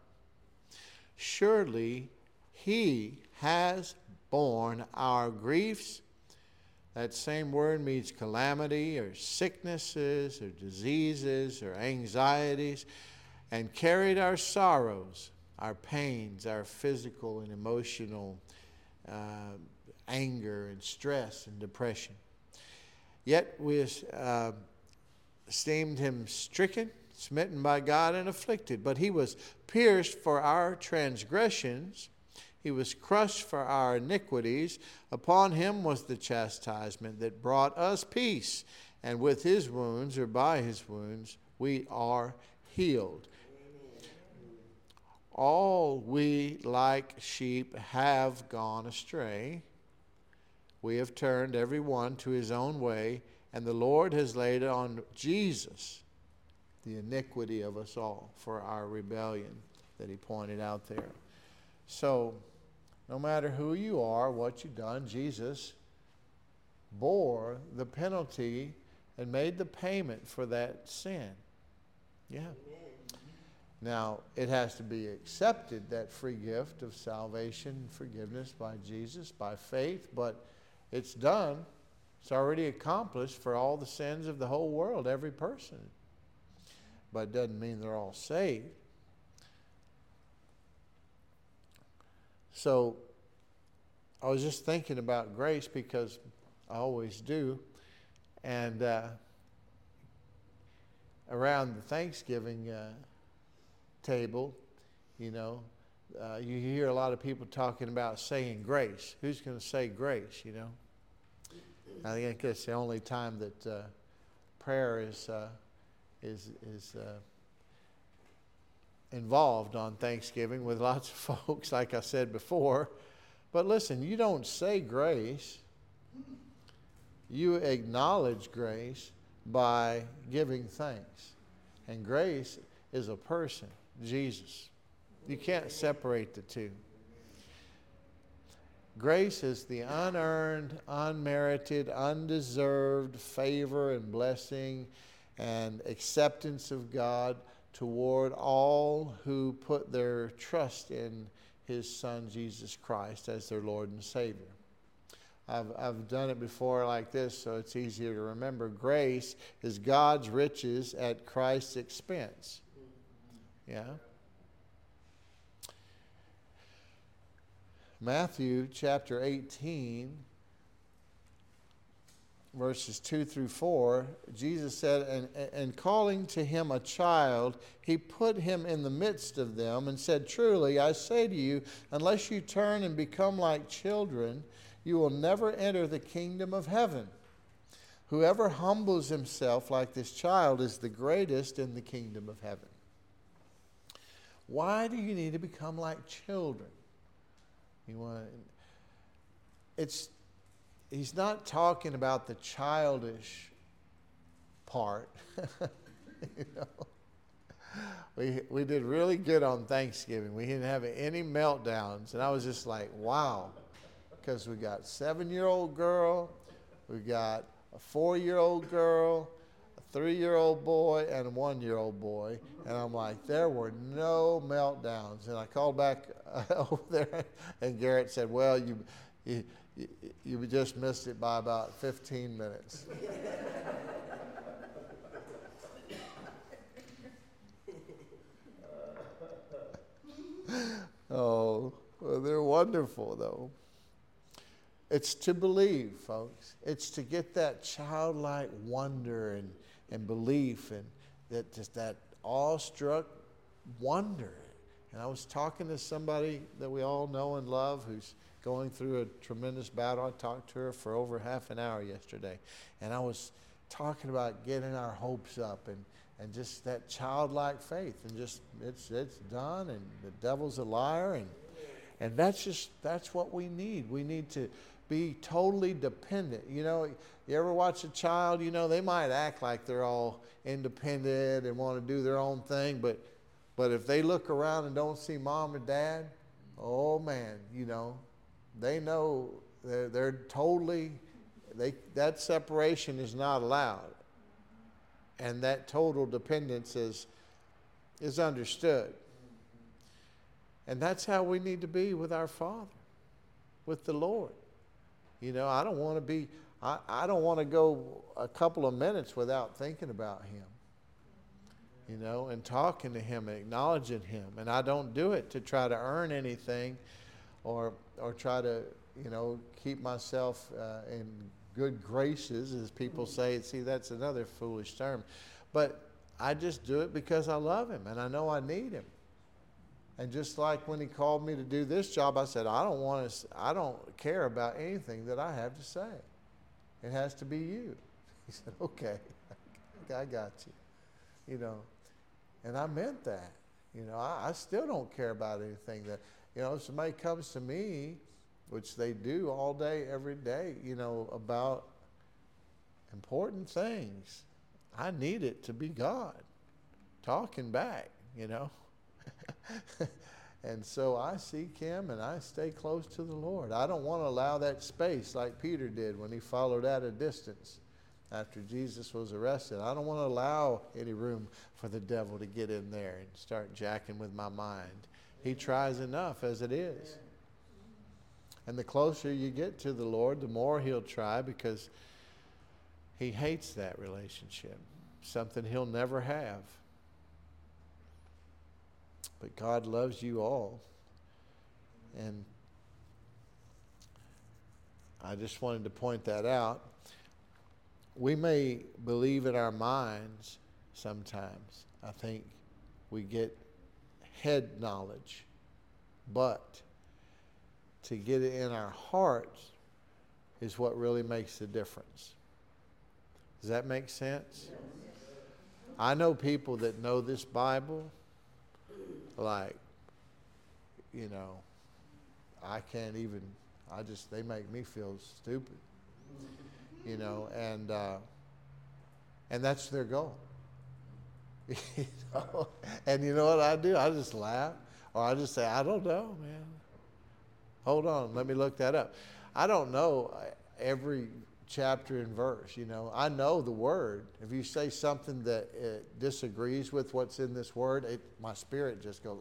Surely he has borne our griefs. That same word means calamity or sicknesses or diseases or anxieties, and carried our sorrows, our pains, our physical and emotional uh, anger and stress and depression. Yet we uh, esteemed him stricken smitten by God and afflicted. But he was pierced for our transgressions, he was crushed for our iniquities. Upon him was the chastisement that brought us peace, and with his wounds, or by his wounds, we are healed. All we, like sheep, have gone astray. We have turned every one to his own way, and the Lord has laid on Jesus the iniquity of us all for our rebellion that he pointed out there. So, no matter who you are, what you've done, Jesus bore the penalty and made the payment for that sin. Yeah. Now, it has to be accepted, that free gift of salvation forgiveness by Jesus, by faith, but it's done. It's already accomplished for all the sins of the whole world, every person but it doesn't mean they're all saved. So I was just thinking about grace because I always do. And uh, around the Thanksgiving uh, table, you know, uh, you hear a lot of people talking about saying grace. Who's going to say grace, you know? I think it's the only time that uh, prayer is uh, is, is uh, involved on Thanksgiving with lots of folks, like I said before. But listen, you don't say grace, you acknowledge grace by giving thanks. And grace is a person, Jesus. You can't separate the two. Grace is the unearned, unmerited, undeserved favor and blessing and acceptance of God toward all who put their trust in his son Jesus Christ as their Lord and Savior. I've, I've done it before like this, so it's easier to remember. Grace is God's riches at Christ's expense. Yeah? Matthew chapter 18, verses 2 through 4, Jesus said, and, and calling to him a child, he put him in the midst of them and said, Truly, I say to you, unless you turn and become like children, you will never enter the kingdom of heaven. Whoever humbles himself like this child is the greatest in the kingdom of heaven. Why do you need to become like children? You want it's he's not talking about the childish part. you know? We, we did really good on Thanksgiving. We didn't have any meltdowns. And I was just like, wow. Because we got seven year old girl, we got a four year old girl, a three year old boy, and a one year old boy. And I'm like, there were no meltdowns. And I called back over there, and Garrett said, well, you, you, you just missed it by about 15 minutes. oh, well, they're wonderful, though. It's to believe, folks. It's to get that childlike wonder and, and belief and that just that awestruck wonder. And I was talking to somebody that we all know and love who's going through a tremendous battle. I talked to her for over half an hour yesterday. And I was talking about getting our hopes up and, and just that childlike faith and just it's it's done and the devil's a liar and and that's just that's what we need. We need to be totally dependent. You know, you ever watch a child, you know, they might act like they're all independent and want to do their own thing, but but if they look around and don't see mom and dad, oh man, you know, they know they're, they're totally, they, that separation is not allowed. And that total dependence is, is understood. And that's how we need to be with our Father, with the Lord. You know, I don't want to be, I, I don't want to go a couple of minutes without thinking about Him you know, and talking to him and acknowledging him. And I don't do it to try to earn anything or, or try to, you know, keep myself uh, in good graces, as people say. See, that's another foolish term. But I just do it because I love him and I know I need him. And just like when he called me to do this job, I said, I don't want to, I don't care about anything that I have to say. It has to be you. He said, okay, I got you. You know, and I meant that. You know, I, I still don't care about anything that, you know, if somebody comes to me, which they do all day, every day, you know, about important things, I need it to be God talking back, you know. and so I seek Him and I stay close to the Lord. I don't want to allow that space like Peter did when he followed at a distance after Jesus was arrested. I don't want to allow any room for the devil to get in there and start jacking with my mind. He tries enough as it is. And the closer you get to the Lord, the more he'll try because he hates that relationship, something he'll never have. But God loves you all. And I just wanted to point that out we may believe in our minds sometimes. I think we get head knowledge, but to get it in our hearts is what really makes the difference. Does that make sense? I know people that know this Bible like, you know, I can't even, I just, they make me feel stupid you know, and uh, and that's their goal. know? And you know what I do? I just laugh, or I just say, I don't know, man. Hold on, let me look that up. I don't know every chapter and verse. You know, I know the word. If you say something that uh, disagrees with what's in this word, it, my spirit just goes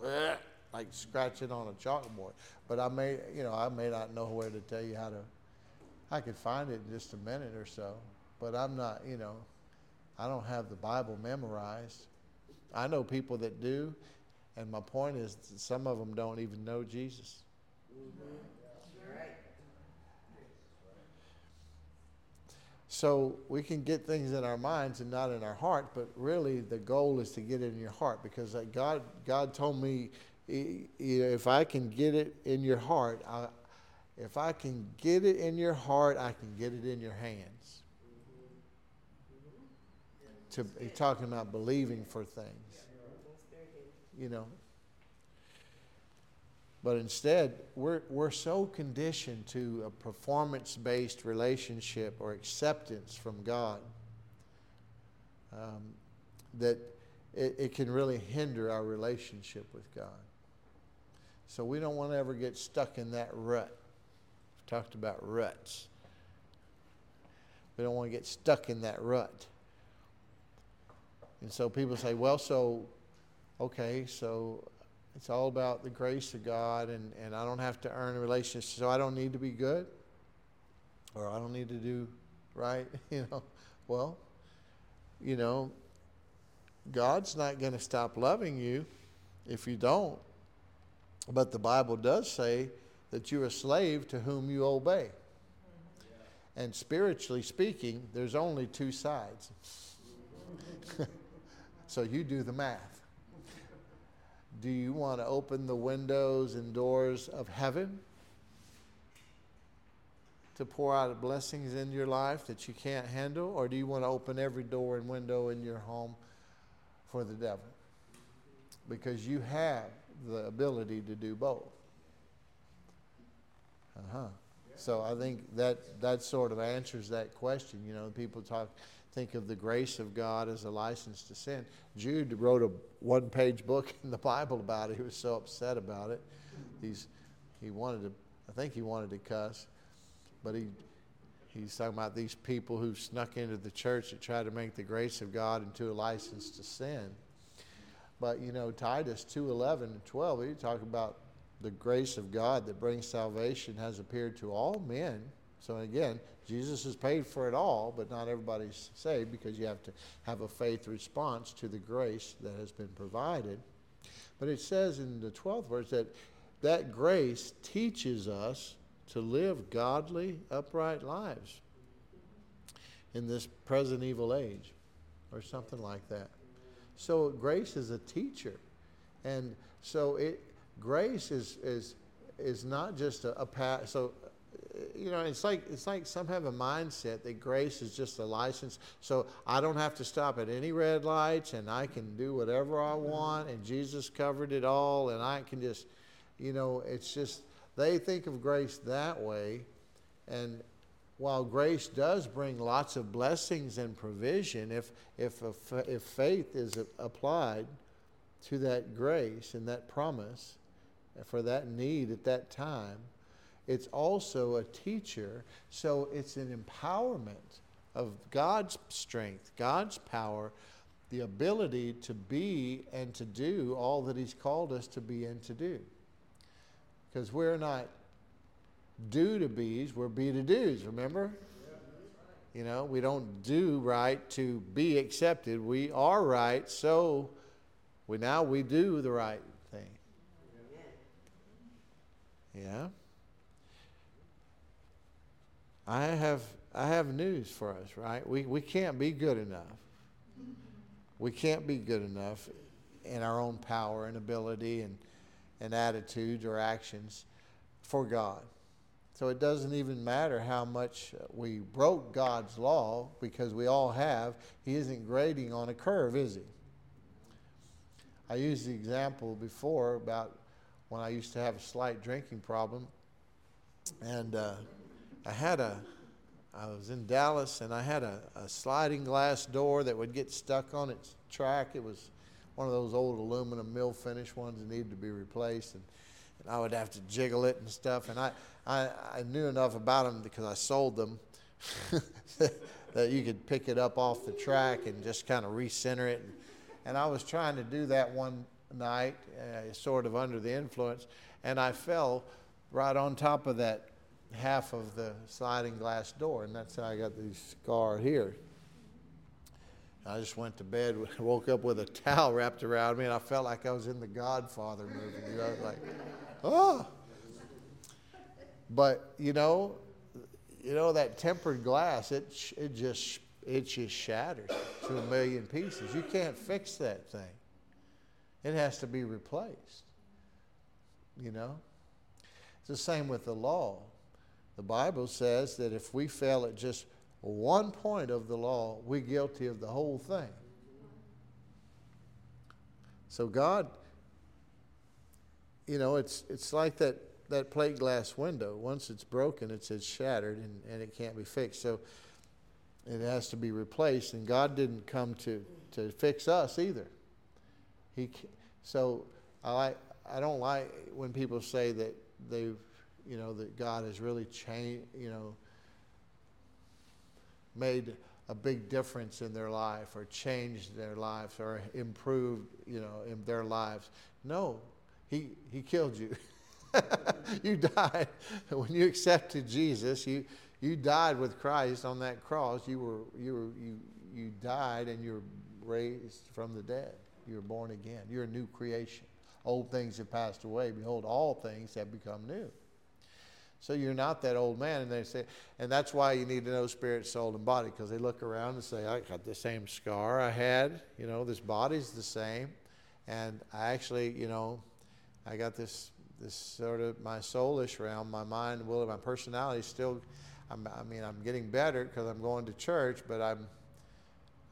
like scratching on a chalkboard. But I may, you know, I may not know where to tell you how to. I could find it in just a minute or so, but I'm not, you know, I don't have the Bible memorized. I know people that do, and my point is, some of them don't even know Jesus. So we can get things in our minds and not in our heart, but really the goal is to get it in your heart because God, God told me if I can get it in your heart, I, if I can get it in your heart, I can get it in your hands. To, he's talking about believing for things. You know, but instead, we're, we're so conditioned to a performance based relationship or acceptance from God um, that it, it can really hinder our relationship with God. So we don't want to ever get stuck in that rut. We've talked about ruts. We don't want to get stuck in that rut. And so people say, well, so, okay, so it's all about the grace of God, and, and I don't have to earn a relationship, so I don't need to be good, or I don't need to do right. You know, well, you know, God's not going to stop loving you if you don't. But the Bible does say that you're a slave to whom you obey. And spiritually speaking, there's only two sides. so you do the math. Do you want to open the windows and doors of heaven to pour out blessings in your life that you can't handle? Or do you want to open every door and window in your home for the devil? Because you have the ability to do both. Uh huh. So I think that that sort of answers that question. You know, people talk think of the grace of God as a license to sin. Jude wrote a one page book in the Bible about it. He was so upset about it. He's, he wanted to, I think he wanted to cuss, but he, he's talking about these people who snuck into the church that tried to make the grace of God into a license to sin. But you know, Titus 2 11 and 12, he talk about the grace of God that brings salvation has appeared to all men. So again, Jesus has paid for it all, but not everybody's saved because you have to have a faith response to the grace that has been provided. But it says in the 12th verse that that grace teaches us to live godly, upright lives in this present evil age, or something like that. So grace is a teacher, and so it grace is is is not just a, a path. So you know, it's like it's like some have a mindset that grace is just a license. So I don't have to stop at any red lights, and I can do whatever I mm-hmm. want, and Jesus covered it all, and I can just, you know, it's just they think of grace that way, and while grace does bring lots of blessings and provision, if if if faith is applied to that grace and that promise for that need at that time it's also a teacher. So it's an empowerment of God's strength, God's power, the ability to be and to do all that He's called us to be and to do. Because we're not do to be's, we're be to do's, remember? You know, we don't do right to be accepted. We are right, so we now we do the right thing. Yeah. I have, I have news for us, right? We, we can't be good enough. We can't be good enough in our own power and ability and, and attitudes or actions for God. So it doesn't even matter how much we broke God's law, because we all have. He isn't grading on a curve, is he? I used the example before about when I used to have a slight drinking problem. And uh, I had a, I was in Dallas and I had a, a sliding glass door that would get stuck on its track. It was one of those old aluminum mill finish ones that needed to be replaced. And, and I would have to jiggle it and stuff. And I, I, I knew enough about them because I sold them that you could pick it up off the track and just kind of recenter it. And I was trying to do that one night, uh, sort of under the influence, and I fell right on top of that half of the sliding glass door, and that's how I got the scar here. I just went to bed, woke up with a towel wrapped around me, and I felt like I was in the Godfather movie. You know, I was like, oh. But you know, you know that tempered glass, it it just it just shatters to a million pieces. You can't fix that thing. It has to be replaced. You know? It's the same with the law. The Bible says that if we fail at just one point of the law, we're guilty of the whole thing. So God, you know, it's it's like that that plate glass window. Once it's broken, it's, it's shattered and, and it can't be fixed. So it has to be replaced. And God didn't come to, to fix us either. He, so I, I don't like when people say that they've, you know, that God has really changed, you know, made a big difference in their life or changed their lives or improved, you know, in their lives. No, he, he killed you. you died when you accepted Jesus. You you died with Christ on that cross. You were you were you you died and you're raised from the dead. You're born again. You're a new creation. Old things have passed away. Behold, all things have become new. So you're not that old man. And they say, and that's why you need to know spirit, soul, and body, because they look around and say, I got the same scar I had. You know, this body's the same. And I actually, you know, I got this this sort of my soulish realm, my mind, will, my personality still. I'm, I mean, I'm getting better because I'm going to church, but I'm,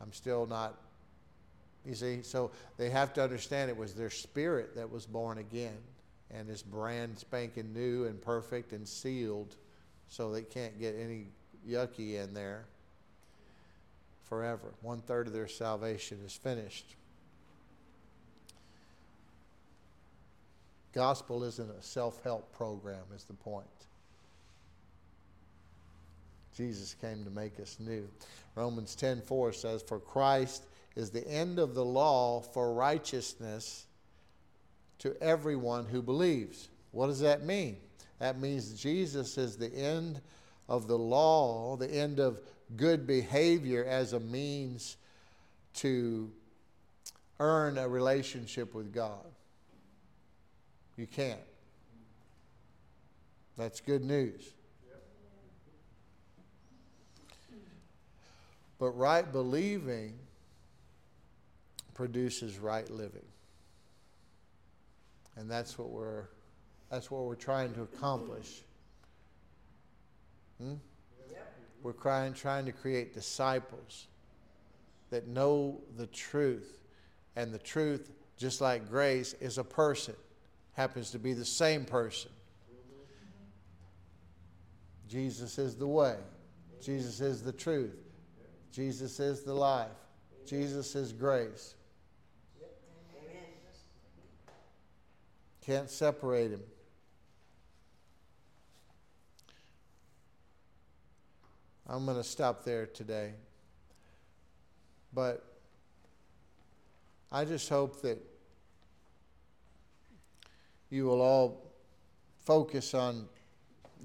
I'm still not. You see, so they have to understand it was their spirit that was born again, and is brand spanking new and perfect and sealed, so they can't get any yucky in there forever. One third of their salvation is finished. Gospel isn't a self help program, is the point. Jesus came to make us new. Romans 10:4 says, For Christ is the end of the law for righteousness to everyone who believes. What does that mean? That means Jesus is the end of the law, the end of good behavior as a means to earn a relationship with God. You can't. That's good news. But right believing produces right living. And that's what we're that's what we're trying to accomplish. Hmm? We're trying, trying to create disciples that know the truth. And the truth, just like grace, is a person happens to be the same person. Jesus is the way. Jesus is the truth. Jesus is the life. Jesus is grace. Can't separate him. I'm going to stop there today. But I just hope that you will all focus on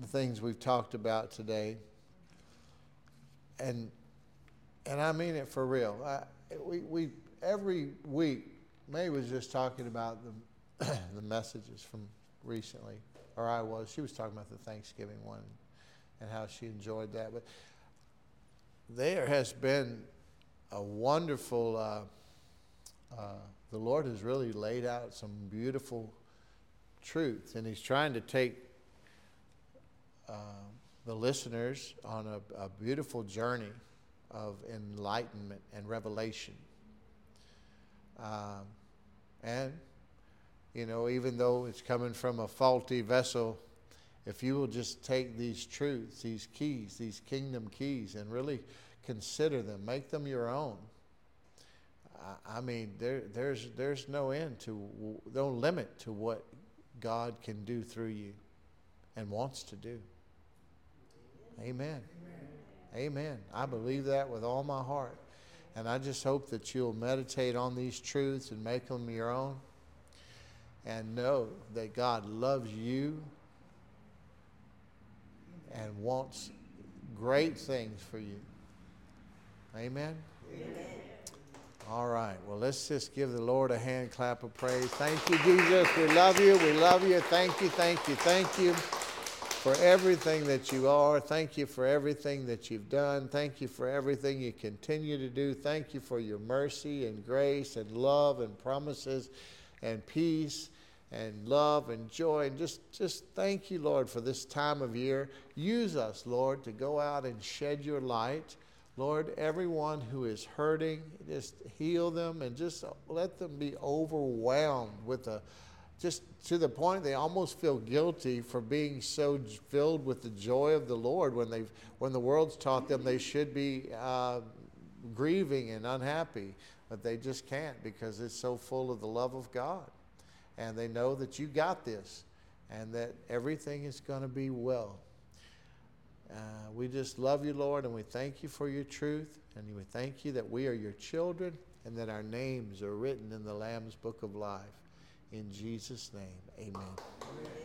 the things we've talked about today. And and I mean it for real. I, we, we every week, May was just talking about the the messages from recently, or I was. She was talking about the Thanksgiving one, and how she enjoyed that. But there has been a wonderful. Uh, uh, the Lord has really laid out some beautiful truth. And he's trying to take uh, the listeners on a, a, beautiful journey of enlightenment and revelation. Um, and, you know, even though it's coming from a faulty vessel, if you will just take these truths, these keys, these kingdom keys, and really consider them, make them your own. I mean, there, there's, there's no end to, no limit to what God can do through you and wants to do. Amen. Amen. Amen. I believe that with all my heart. And I just hope that you'll meditate on these truths and make them your own. And know that God loves you and wants great things for you. Amen? Amen. All right. Well, let's just give the Lord a hand clap of praise. Thank you, Jesus. We love you. We love you. Thank you, thank you, thank you for everything that you are. Thank you for everything that you've done. Thank you for everything you continue to do. Thank you for your mercy and grace and love and promises and peace and love and joy. And just, just thank you, Lord, for this time of year. Use us, Lord, to go out and shed your light. Lord, everyone who is hurting, just heal them and just let them be overwhelmed with the just to the point they almost feel guilty for being so filled with the joy of the Lord when they when the world's taught them they should be uh, grieving and unhappy, but they just can't because it's so full of the love of God, and they know that you got this, and that everything is going to be well. Uh, we just love you, Lord, and we thank you for your truth, and we thank you that we are your children and that our names are written in the Lamb's book of life. In Jesus' name, amen. amen.